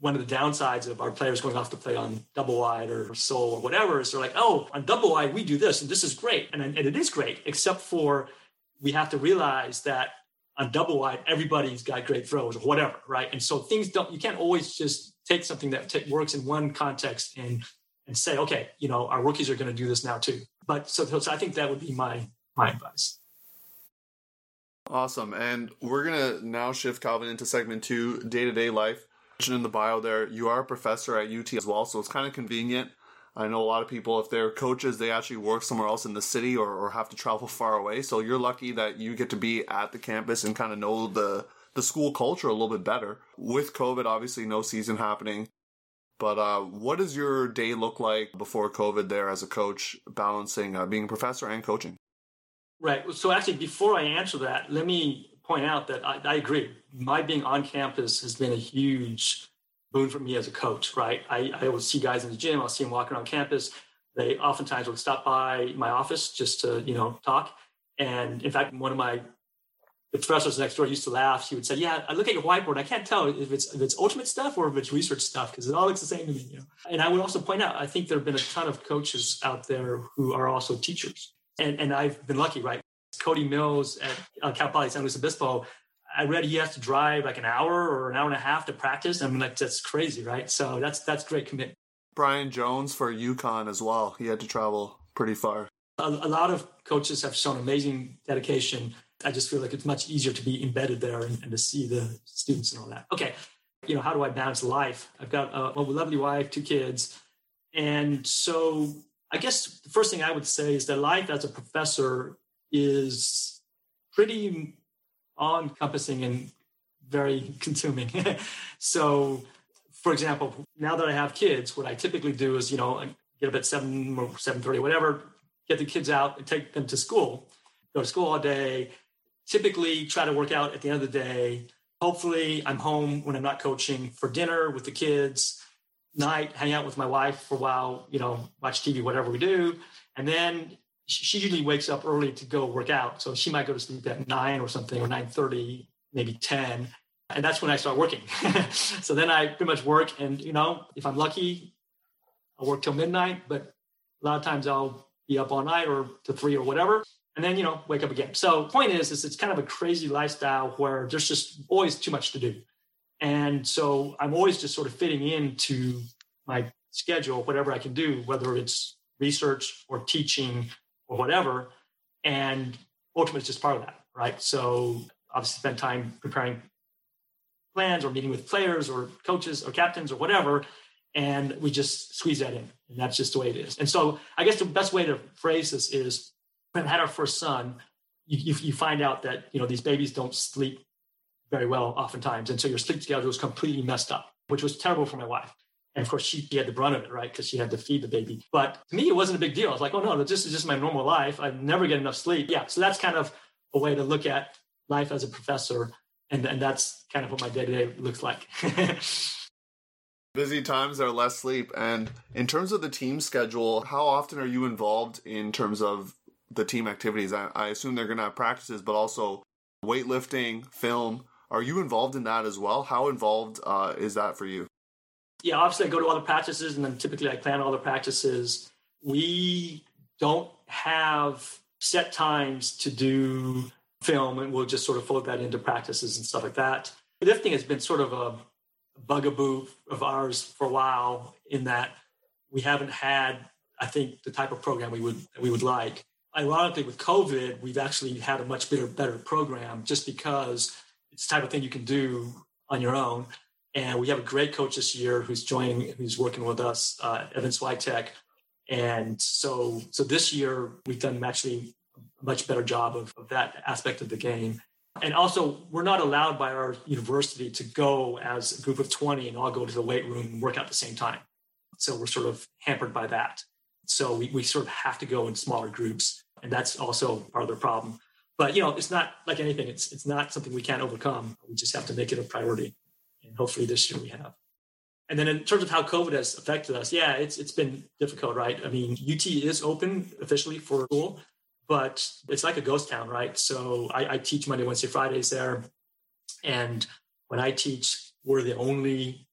one of the downsides of our players going off to play on double wide or Sol or whatever is they're like, oh, on double wide we do this and this is great, and and it is great, except for we have to realize that on double wide everybody's got great throws or whatever, right? And so things don't you can't always just take something that t- works in one context and and say, okay, you know, our rookies are going to do this now too. But so, so I think that would be my my advice. Awesome. And we're going to now shift Calvin into segment two, day to day life. Mentioned in the bio there, you are a professor at UT as well, so it's kind of convenient. I know a lot of people, if they're coaches, they actually work somewhere else in the city or, or have to travel far away. So you're lucky that you get to be at the campus and kind of know the the school culture a little bit better. With COVID, obviously, no season happening. But uh, what does your day look like before COVID there as a coach, balancing uh, being a professor and coaching? Right. So actually, before I answer that, let me point out that I, I agree. My being on campus has been a huge boon for me as a coach. Right. I, I would see guys in the gym. I'll see them walking around campus. They oftentimes would stop by my office just to you know talk. And in fact, one of my the professors next door used to laugh. He would say, "Yeah, I look at your whiteboard. I can't tell if it's if it's ultimate stuff or if it's research stuff because it all looks the same to me." You know? And I would also point out, I think there have been a ton of coaches out there who are also teachers, and and I've been lucky, right? Cody Mills at uh, Cal Poly San Luis Obispo. I read he has to drive like an hour or an hour and a half to practice. I mean, like that's crazy, right? So that's that's great commitment. Brian Jones for UConn as well. He had to travel pretty far. A, a lot of coaches have shown amazing dedication I just feel like it's much easier to be embedded there and, and, to see the students and all that. Okay, you know, how do I balance life? I've got a, a lovely wife, two kids. And so I guess the first thing I would say is that life as a professor is pretty all encompassing and very consuming. so, for example, now that I have kids, what I typically do is, you know, get up at seven or seven thirty, whatever, get the kids out and take them to school. Go to school all day, typically try to work out at the end of the day. Hopefully, I'm home when I'm not coaching for dinner with the kids, night, hang out with my wife for a while, you know, watch TV, whatever we do. And then she usually wakes up early to go work out. So she might go to sleep at nine or something, or 9.30, maybe 10. And that's when I start working. so then I pretty much work. And, you know, if I'm lucky, I'll work till midnight. But a lot of times I'll be up all night or to three or whatever and then you know wake up again so point is is it's kind of a crazy lifestyle where there's just always too much to do and so i'm always just sort of fitting into my schedule whatever i can do whether it's research or teaching or whatever and ultimately it's just part of that right so obviously spend time preparing plans or meeting with players or coaches or captains or whatever and we just squeeze that in and that's just the way it is and so i guess the best way to phrase this is when I had our first son, you, you, you find out that you know these babies don't sleep very well oftentimes, and so your sleep schedule is completely messed up, which was terrible for my wife. And of course, she, she had the brunt of it, right? Because she had to feed the baby. But to me, it wasn't a big deal. I was like, oh no, this is just my normal life. I never get enough sleep. Yeah. So that's kind of a way to look at life as a professor. And, and that's kind of what my day to day looks like. Busy times are less sleep. And in terms of the team schedule, how often are you involved in terms of the team activities? I, I assume they're going to have practices, but also weightlifting, film. Are you involved in that as well? How involved uh, is that for you? Yeah, obviously I go to all the practices, and then typically I plan all the practices. We don't have set times to do film, and we'll just sort of fold that into practices and stuff like that. Lifting has been sort of a bugaboo of ours for a while, in that we haven't had, I think, the type of program we would we would like ironically, with COVID, we've actually had a much better, better program just because it's the type of thing you can do on your own. And we have a great coach this year who's joining, who's working with us, uh, Evan Switek. And so, so this year we've done actually a much better job of, of that aspect of the game. And also, we're not allowed by our university to go as a group of 20 and all go to the weight room and work out at the same time. So we're sort of hampered by that. So we, we sort of have to go in smaller groups. And that's also part of the problem. But you know, it's not like anything. It's it's not something we can't overcome. We just have to make it a priority. And hopefully this year we have. And then in terms of how COVID has affected us, yeah, it's it's been difficult, right? I mean, UT is open officially for school, but it's like a ghost town, right? So I, I teach Monday, Wednesday, Fridays there. And when I teach, we're the only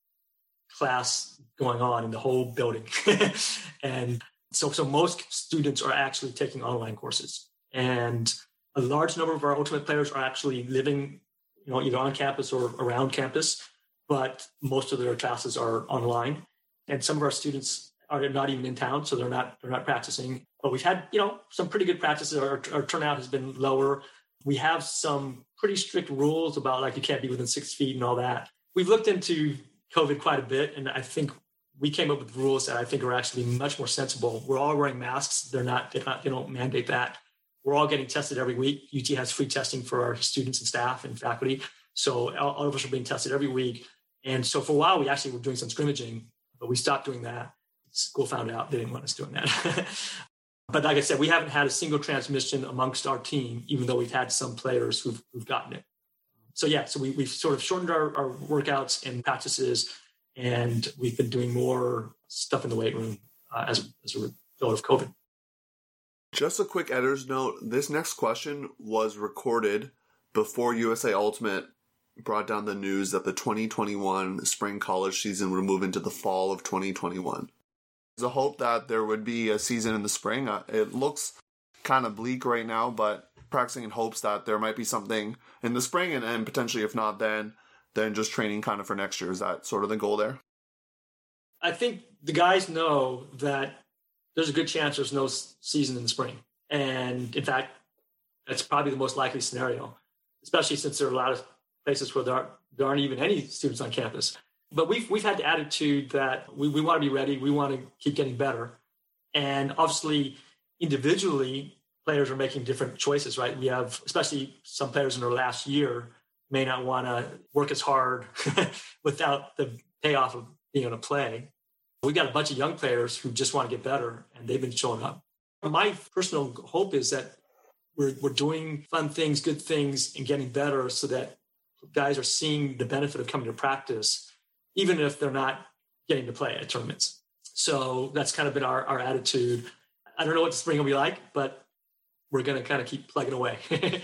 class going on in the whole building. and so, so most students are actually taking online courses. And a large number of our ultimate players are actually living, you know, either on campus or around campus, but most of their classes are online. And some of our students are not even in town, so they're not they're not practicing. But we've had you know some pretty good practices. Our, our turnout has been lower. We have some pretty strict rules about like you can't be within six feet and all that. We've looked into COVID quite a bit, and I think we came up with rules that I think are actually much more sensible. We're all wearing masks. They're not they're not they don't mandate that. We're all getting tested every week. UT has free testing for our students and staff and faculty. So all, all of us are being tested every week. And so for a while, we actually were doing some scrimmaging, but we stopped doing that school found out they didn't want us doing that. but like I said, we haven't had a single transmission amongst our team, even though we've had some players who've, who've gotten it. So yeah, so we, we've sort of shortened our, our workouts and practices, and we've been doing more stuff in the weight room uh, as, as a result of COVID. Just a quick editor's note. This next question was recorded before USA Ultimate brought down the news that the 2021 spring college season would move into the fall of 2021 There's a hope that there would be a season in the spring. Uh, it looks kind of bleak right now, but practicing in hopes that there might be something in the spring, and, and potentially, if not then, then just training kind of for next year. Is that sort of the goal there? I think the guys know that there's a good chance there's no season in the spring. And in fact, that's probably the most likely scenario, especially since there are a lot of places where there aren't, there aren't even any students on campus. But we've we've had the attitude that we, we want to be ready, we want to keep getting better. And obviously individually players are making different choices, right? We have especially some players in their last year may not want to work as hard without the payoff of being able to play. We've got a bunch of young players who just want to get better and they've been showing up. My personal hope is that we're, we're doing fun things, good things, and getting better so that guys are seeing the benefit of coming to practice even if they're not getting to play at tournaments. So that's kind of been our, our attitude. I don't know what the spring will be like, but we're going to kind of keep plugging away.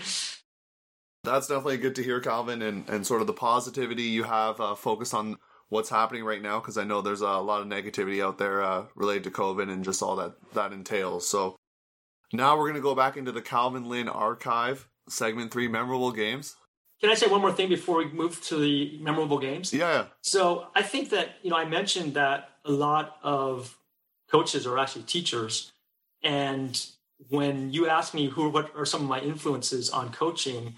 that's definitely good to hear, Calvin, and, and sort of the positivity you have uh, focused on what's happening right now, because I know there's a lot of negativity out there uh, related to COVID and just all that that entails. So now we're going to go back into the Calvin Lin archive, segment three, memorable games. Can I say one more thing before we move to the memorable games? Yeah. So I think that, you know, I mentioned that a lot of coaches are actually teachers. And when you ask me who what are some of my influences on coaching,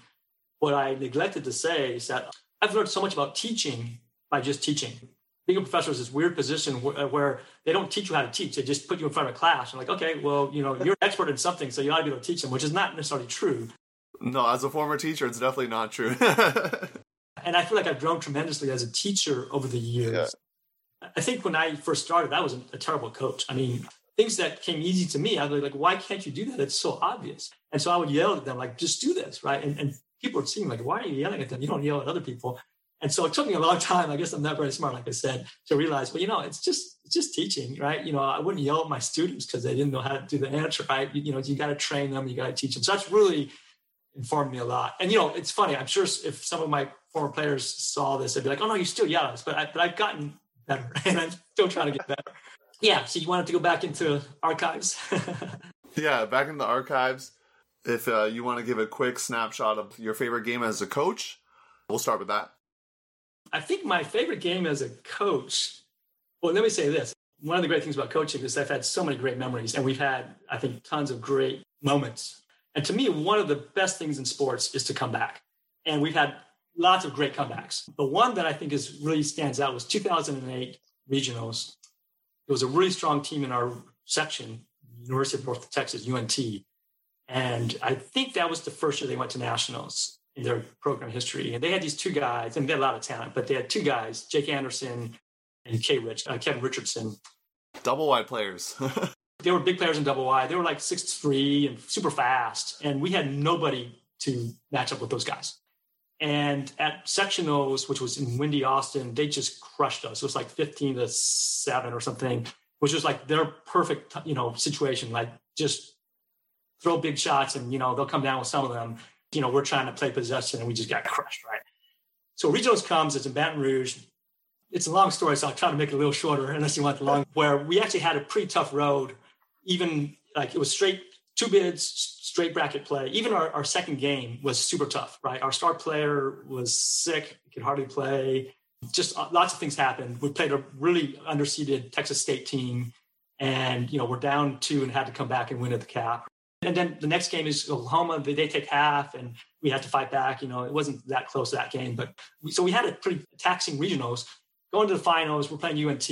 what I neglected to say is that I've learned so much about teaching by just teaching. Being a professor is this weird position where, uh, where, they don't teach you how to teach. They just put you in front of a class and like, okay, well, you know, you're an expert in something, so you ought to be able to teach them, which is not necessarily true. No, as a former teacher, it's definitely not true. and I feel like I've grown tremendously as a teacher over the years. Yeah. I think when I first started, I was a terrible coach. I mean, things that came easy to me, I was like, why can't you do that? It's so obvious. And so I would yell at them, like, just do this, right? And, and people would see me like, why are you yelling at them? You don't yell at other people. And so it took me a long time. I guess I'm not very smart, like I said, to realize, well, you know, it's just it's just teaching, right? You know, I wouldn't yell at my students because they didn't know how to do the answer, right? You, you know, you got to train them, you got to teach them. So that's really informed me a lot. And you know, it's funny. I'm sure if some of my former players saw this, they'd be like, "Oh no, you still yell at us," but I, but I've gotten better, and I'm still trying to get better. Yeah. So you wanted to go back into archives? yeah, back in the archives. If uh, you want to give a quick snapshot of your favorite game as a coach, we'll start with that. I think my favorite game as a coach. Well, let me say this. One of the great things about coaching is I've had so many great memories, and we've had, I think, tons of great moments and to me, one of the best things in sports is to come back. And we've had lots of great comebacks. The one that I think is really stands out was 2008 regionals. It was a really strong team in our section, University of North Texas, UNT. And I think that was the first year they went to nationals in their program history. And they had these two guys, and they had a lot of talent, but they had two guys, Jake Anderson and. Rich, uh, Kevin Richardson. Double wide players. they were big players in double Y. They were like six three and super fast. And we had nobody to match up with those guys. And at sectionals, which was in Windy Austin, they just crushed us. It was like 15 to 7 or something, which was like their perfect, you know, situation. Like just throw big shots and, you know, they'll come down with some of them. You know, we're trying to play possession and we just got crushed, right? So regionals comes, it's in Baton Rouge. It's a long story, so I'll try to make it a little shorter unless you want the long, where we actually had a pretty tough road. Even like it was straight two bids, straight bracket play. Even our, our second game was super tough, right? Our star player was sick, could hardly play. Just uh, lots of things happened. We played a really underseeded Texas State team, and you know we're down two and had to come back and win at the cap. And then the next game is Oklahoma. They, they take half, and we had to fight back. You know, it wasn't that close that game, but we, so we had a pretty taxing regionals. Going to the finals, we're playing UNT,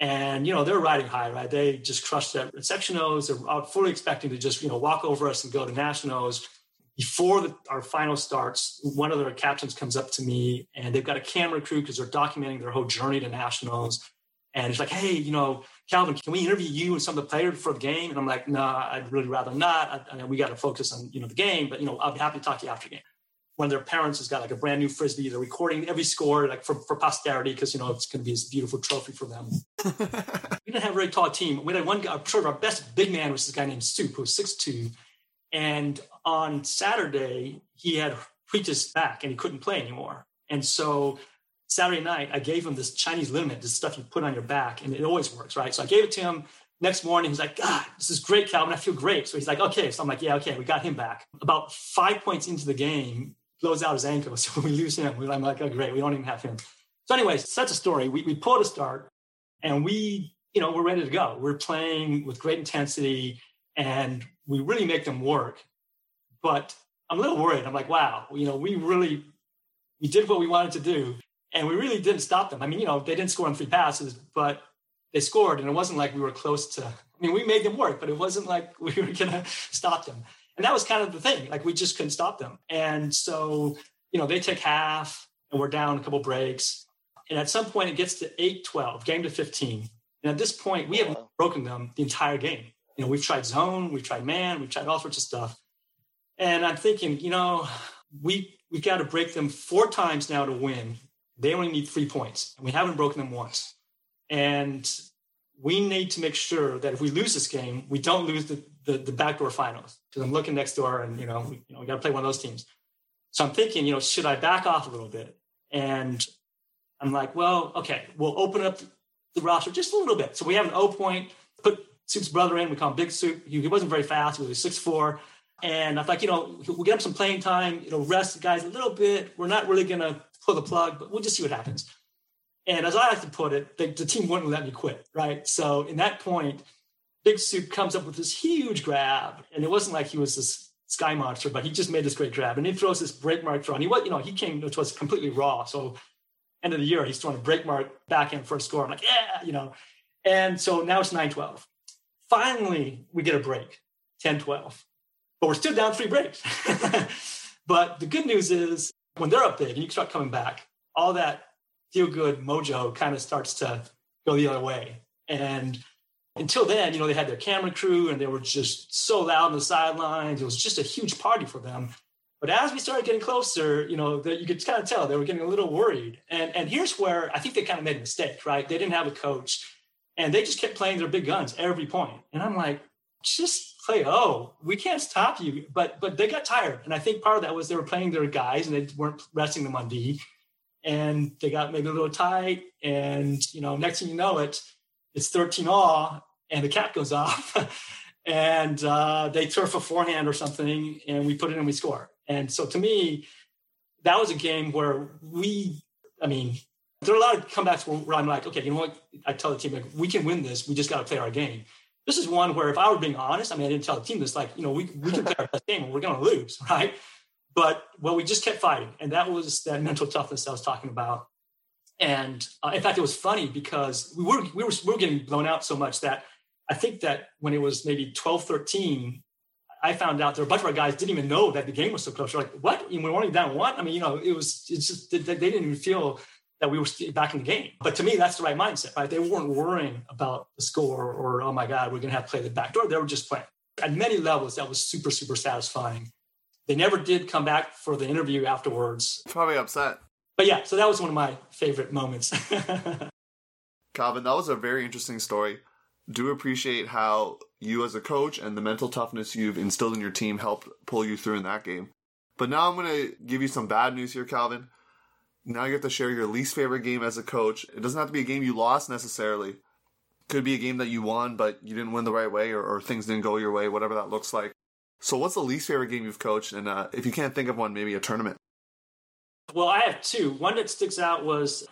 and you know they're riding high, right? They just crushed it. At sectionals, they're uh, fully expecting to just you know walk over us and go to nationals. Before the, our final starts, one of their captains comes up to me, and they've got a camera crew because they're documenting their whole journey to nationals. And it's like, hey, you know, Calvin, can we interview you and some of the players for the game? And I'm like, no, nah, I'd really rather not. I, I we got to focus on you know the game, but you know, I'll be happy to talk to you after the game one of their parents has got like a brand new frisbee. They're recording every score like for, for posterity because you know it's going to be this beautiful trophy for them. we didn't have a very tall team. We had one guy, sort of our best big man was this guy named Soup, who was six two, and on Saturday he had his back and he couldn't play anymore. And so Saturday night I gave him this Chinese liniment, this stuff you put on your back, and it always works, right? So I gave it to him. Next morning, he's like, God, this is great, Calvin. I feel great. So he's like, okay. So I'm like, yeah, okay, we got him back. About five points into the game, blows out his ankle. So we lose him. I'm like, oh, great. We don't even have him. So, anyways, such a story. We, we pulled a start and we, you know, we're ready to go. We're playing with great intensity and we really make them work. But I'm a little worried. I'm like, wow, you know, we really, we did what we wanted to do and we really didn't stop them. I mean, you know, they didn't score on three passes, but they scored and it wasn't like we were close to, I mean, we made them work, but it wasn't like we were going to stop them. And that was kind of the thing. Like we just couldn't stop them. And so, you know, they take half and we're down a couple breaks. And at some point it gets to 8 12, game to 15. And at this point, we have broken them the entire game. You know, we've tried zone, we've tried man, we've tried all sorts of stuff. And I'm thinking, you know, we we got to break them four times now to win. They only need three points, and we haven't broken them once. And we need to make sure that if we lose this game, we don't lose the, the, the backdoor finals. Because I'm looking next door and, you know, we, you know, we got to play one of those teams. So I'm thinking, you know, should I back off a little bit? And I'm like, well, okay, we'll open up the roster just a little bit. So we have an O point, put Soup's brother in. We call him Big Soup. He, he wasn't very fast. He was six four. And I thought, you know, we'll get him some playing time, you know, rest the guys a little bit. We're not really going to pull the plug, but we'll just see what happens. And as I like to put it, the, the team wouldn't let me quit, right? So in that point, Big Soup comes up with this huge grab, and it wasn't like he was this sky monster, but he just made this great grab, and he throws this break mark throw. And he was, you know, he came to us completely raw. So end of the year, he's throwing a break mark back in for a score. I'm like, yeah, you know. And so now it's 9-12. Finally, we get a break, 10-12. But we're still down three breaks. but the good news is when they're up big and you start coming back, all that feel good mojo kind of starts to go the other way. And until then, you know, they had their camera crew and they were just so loud on the sidelines. It was just a huge party for them. But as we started getting closer, you know, you could kind of tell they were getting a little worried. And and here's where I think they kind of made a mistake, right? They didn't have a coach, and they just kept playing their big guns every point. And I'm like, just play. Oh, we can't stop you. But but they got tired, and I think part of that was they were playing their guys and they weren't resting them on D and they got maybe a little tight. And you know, next thing you know, it it's 13 all, and the cap goes off, and uh, they turf a forehand or something, and we put it in, and we score. And so to me, that was a game where we, I mean, there are a lot of comebacks where I'm like, okay, you know what? I tell the team like, we can win this. We just got to play our game. This is one where if I were being honest, I mean, I didn't tell the team this, like, you know, we, we can play our best game and we're going to lose, right? But well, we just kept fighting, and that was that mental toughness I was talking about. And uh, in fact, it was funny because we were we were we were getting blown out so much that I think that when it was maybe 12, 13, I found out there were a bunch of our guys didn't even know that the game was so close. They're like, what? We were only down one? I mean, you know, it was, it's just, that they didn't even feel that we were back in the game. But to me, that's the right mindset, right? They weren't worrying about the score or, oh my God, we're going to have to play the back door. They were just playing. At many levels, that was super, super satisfying. They never did come back for the interview afterwards. Probably upset. But yeah, so that was one of my favorite moments. Calvin, that was a very interesting story. Do appreciate how you, as a coach, and the mental toughness you've instilled in your team helped pull you through in that game. But now I'm going to give you some bad news here, Calvin. Now you have to share your least favorite game as a coach. It doesn't have to be a game you lost necessarily. Could be a game that you won, but you didn't win the right way, or, or things didn't go your way, whatever that looks like. So, what's the least favorite game you've coached? And uh, if you can't think of one, maybe a tournament. Well, I have two. One that sticks out was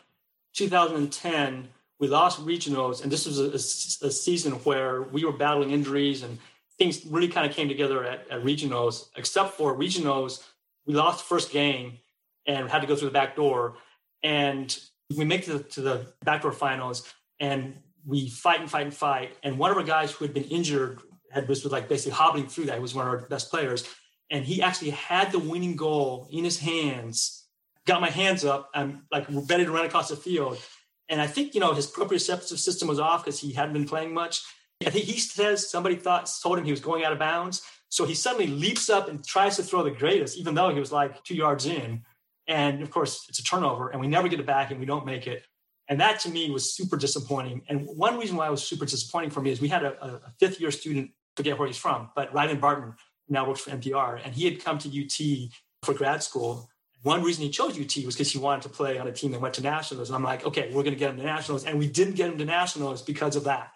2010. We lost regionals, and this was a, a, season where we were battling injuries and things really kind of came together at, at regionals. Except for regionals, we lost the first game and had to go through the back door. And we make it to, to the backdoor finals, and we fight and fight and fight. And one of our guys who had been injured had was like basically hobbling through that. He was one of our best players, and he actually had the winning goal in his hands. Got my hands up. I'm like ready to run across the field, and I think you know his proprioceptive system was off because he hadn't been playing much. I think he says somebody thought told him he was going out of bounds, so he suddenly leaps up and tries to throw the greatest, even though he was like two yards in. And of course, it's a turnover, and we never get it back, and we don't make it. And that to me was super disappointing. And one reason why it was super disappointing for me is we had a, a fifth year student forget where he's from, but Ryan Barton now works for NPR, and he had come to UT for grad school. One reason he chose UT was because he wanted to play on a team that went to nationals. And I'm like, okay, we're going to get him to nationals, and we didn't get him to nationals because of that.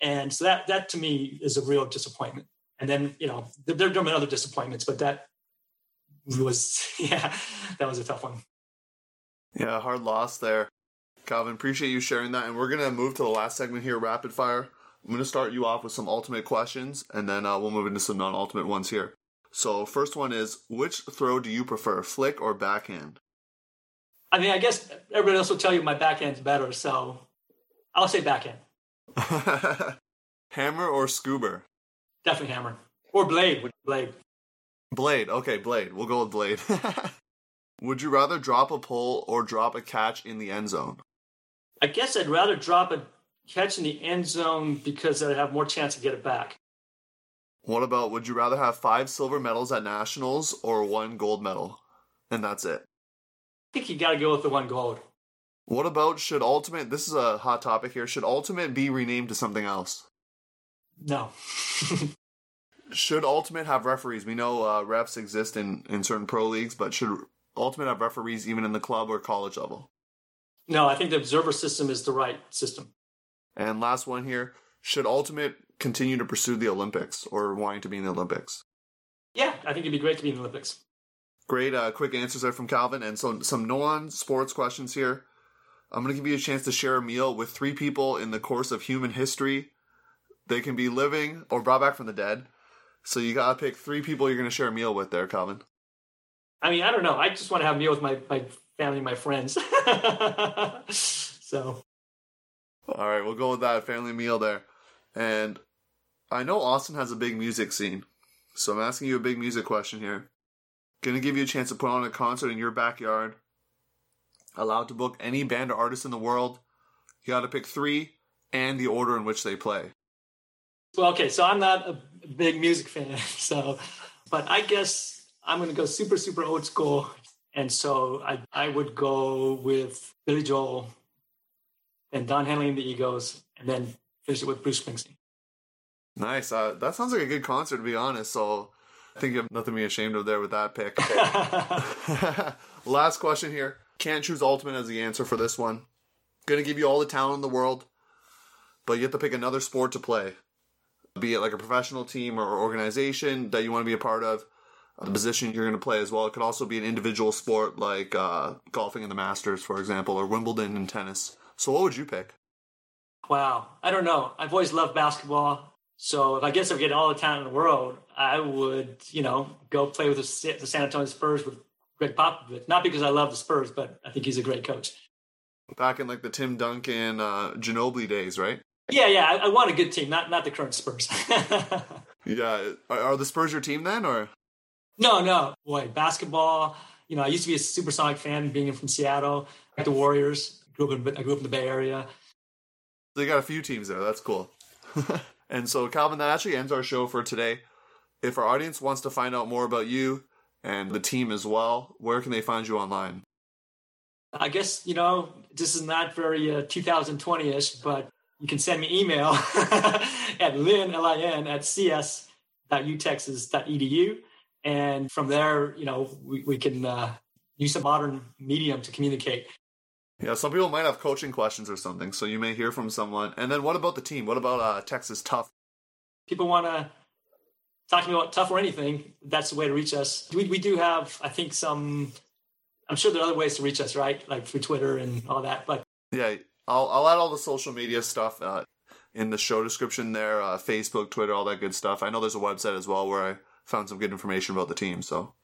And so that that to me is a real disappointment. And then you know there, there have been other disappointments, but that was yeah, that was a tough one. Yeah, hard loss there. Calvin, appreciate you sharing that. And we're gonna move to the last segment here, rapid fire. I'm going to start you off with some ultimate questions, and then uh, we'll move into some non ultimate ones here. So, first one is which throw do you prefer, flick or backhand? I mean, I guess everybody else will tell you my backhand's better, so I'll say backhand. hammer or scuba? Definitely hammer. Or blade. Blade. Blade. Okay, blade. We'll go with blade. Would you rather drop a pull or drop a catch in the end zone? I guess I'd rather drop a catch in the end zone because I'd have more chance to get it back. What about would you rather have five silver medals at nationals or one gold medal? And that's it. I think you got to go with the one gold. What about should Ultimate, this is a hot topic here, should Ultimate be renamed to something else? No. should Ultimate have referees? We know uh, refs exist in, in certain pro leagues, but should Ultimate have referees even in the club or college level? No, I think the observer system is the right system. And last one here should Ultimate continue to pursue the Olympics or wanting to be in the Olympics? Yeah, I think it'd be great to be in the Olympics. Great, uh, quick answers there from Calvin. And so, some non sports questions here. I'm going to give you a chance to share a meal with three people in the course of human history. They can be living or brought back from the dead. So, you got to pick three people you're going to share a meal with there, Calvin. I mean, I don't know. I just want to have a meal with my, my family, my friends. so all right, we'll go with that family meal there. And I know Austin has a big music scene, so I'm asking you a big music question here. Gonna give you a chance to put on a concert in your backyard. Allowed to book any band or artist in the world. You gotta pick three and the order in which they play. Well, okay, so I'm not a big music fan, so, but I guess I'm gonna go super, super old school. And so I, I would go with Billy Joel and Don Henley and the Eagles, and then finish it with Bruce Springsteen. Nice. Uh, that sounds like a good concert, to be honest. So I think you have nothing to be ashamed of there with that pick. Last question here. Can't choose Ultimate as the answer for this one. Gonna give you all the talent in the world, but you have to pick another sport to play. Be it like a professional team or organization that you want to be a part of, the position you're going to play as well. It could also be an individual sport like uh, golfing in the Masters, for example, or Wimbledon in tennis. So what would you pick? Wow, I don't know. I've always loved basketball. So if I guess I get all the talent in the world, I would, you know, go play with the, San Antonio Spurs with Gregg Popovich. Not because I love the Spurs, but I think he's a great coach. Back in like the Tim Duncan, uh, Ginobili days, right? Yeah, yeah. I, I want a good team, not not the current Spurs. yeah, are, are the Spurs your team then, or? No, no. Boy, basketball. You know, I used to be a Supersonic fan, being from Seattle. Like the Warriors. Grew up in, I grew up in the Bay Area. They got a few teams there. That's cool. and so, Calvin, that actually ends our show for today. If our audience wants to find out more about you and the team as well, where can they find you online? I guess, you know, this is not very uh, 2020 ish, but you can send me email at lin, L-I-N, at cs.utexas.edu. And from there, you know, we, we can uh, use a modern medium to communicate. Yeah, some people might have coaching questions or something, so you may hear from someone. And then what about the team? What about uh, Texas TUFF? People want to talk to me about TUFF or anything. That's the way to reach us. We, we do have, I think, some. I'm sure there are other ways to reach us, right? Like through Twitter and all that. But yeah, I'll I'll add all the social media stuff uh, in the show description there, uh, Facebook, Twitter, all that good stuff. I know there's a website as well where I found some good information about the team. So,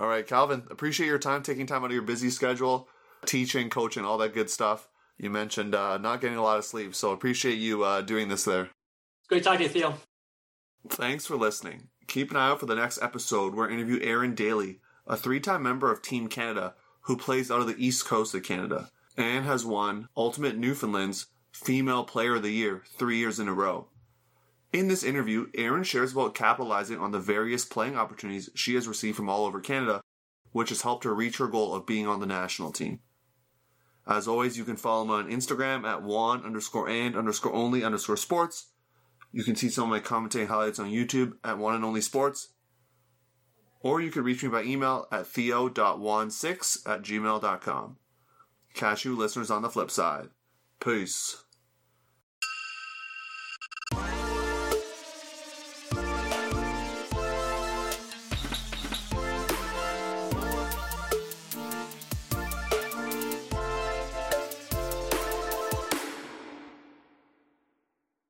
all right, Calvin, appreciate your time, taking time out of your busy schedule teaching, coaching, all that good stuff. You mentioned uh, not getting a lot of sleep, so appreciate you uh, doing this there. It's Great talking to you, Theo. Thanks for listening. Keep an eye out for the next episode where I interview Erin Daly, a three time member of Team Canada who plays out of the east coast of Canada and has won Ultimate Newfoundland's Female Player of the Year three years in a row. In this interview, Erin shares about capitalizing on the various playing opportunities she has received from all over Canada, which has helped her reach her goal of being on the national team. As always, you can follow me on Instagram at one underscore and underscore only underscore sports. You can see some of my commentating highlights on YouTube at one and only sports. Or you can reach me by email at theo.16 at gmail.com. Catch you listeners on the flip side. Peace.